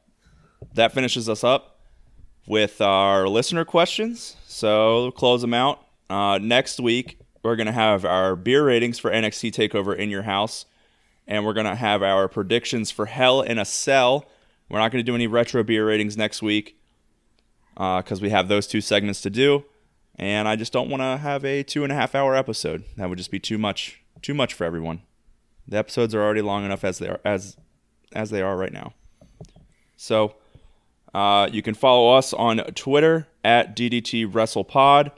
that finishes us up with our listener questions. So we'll close them out. Uh, next week, we're going to have our beer ratings for NXT TakeOver in your house. And we're going to have our predictions for Hell in a Cell. We're not going to do any retro beer ratings next week because we have those two segments to do. And I just don't want to have a two and a half hour episode. That would just be too much, too much for everyone. The episodes are already long enough as they are as as they are right now. So uh, you can follow us on Twitter at DDT WrestlePod.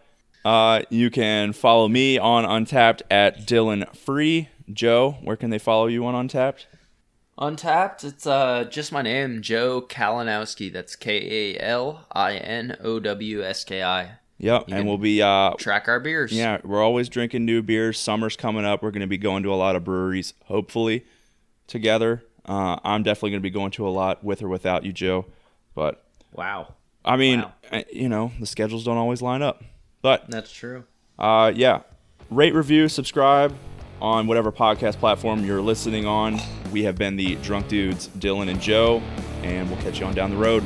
Uh, you can follow me on Untappd at Dylan Free. Joe, where can they follow you on Untappd? Untappd, it's uh just my name, Joe Kalinowski. That's K A L I N O W S K I. Yep, You and we'll be uh, Track our beers. yeah, we're always drinking new beers. Summer's coming up. We're going to be going to a lot of breweries, hopefully, together. Uh, I'm definitely going to be going to a lot with or without you, Joe. But Wow. I mean, Wow. uh, you know, the schedules don't always line up. But That's true. Uh, yeah. Rate, review, subscribe on whatever podcast platform you're listening on. We have been the Drunk Dudes, Dylan and Joe, and we'll catch you on down the road.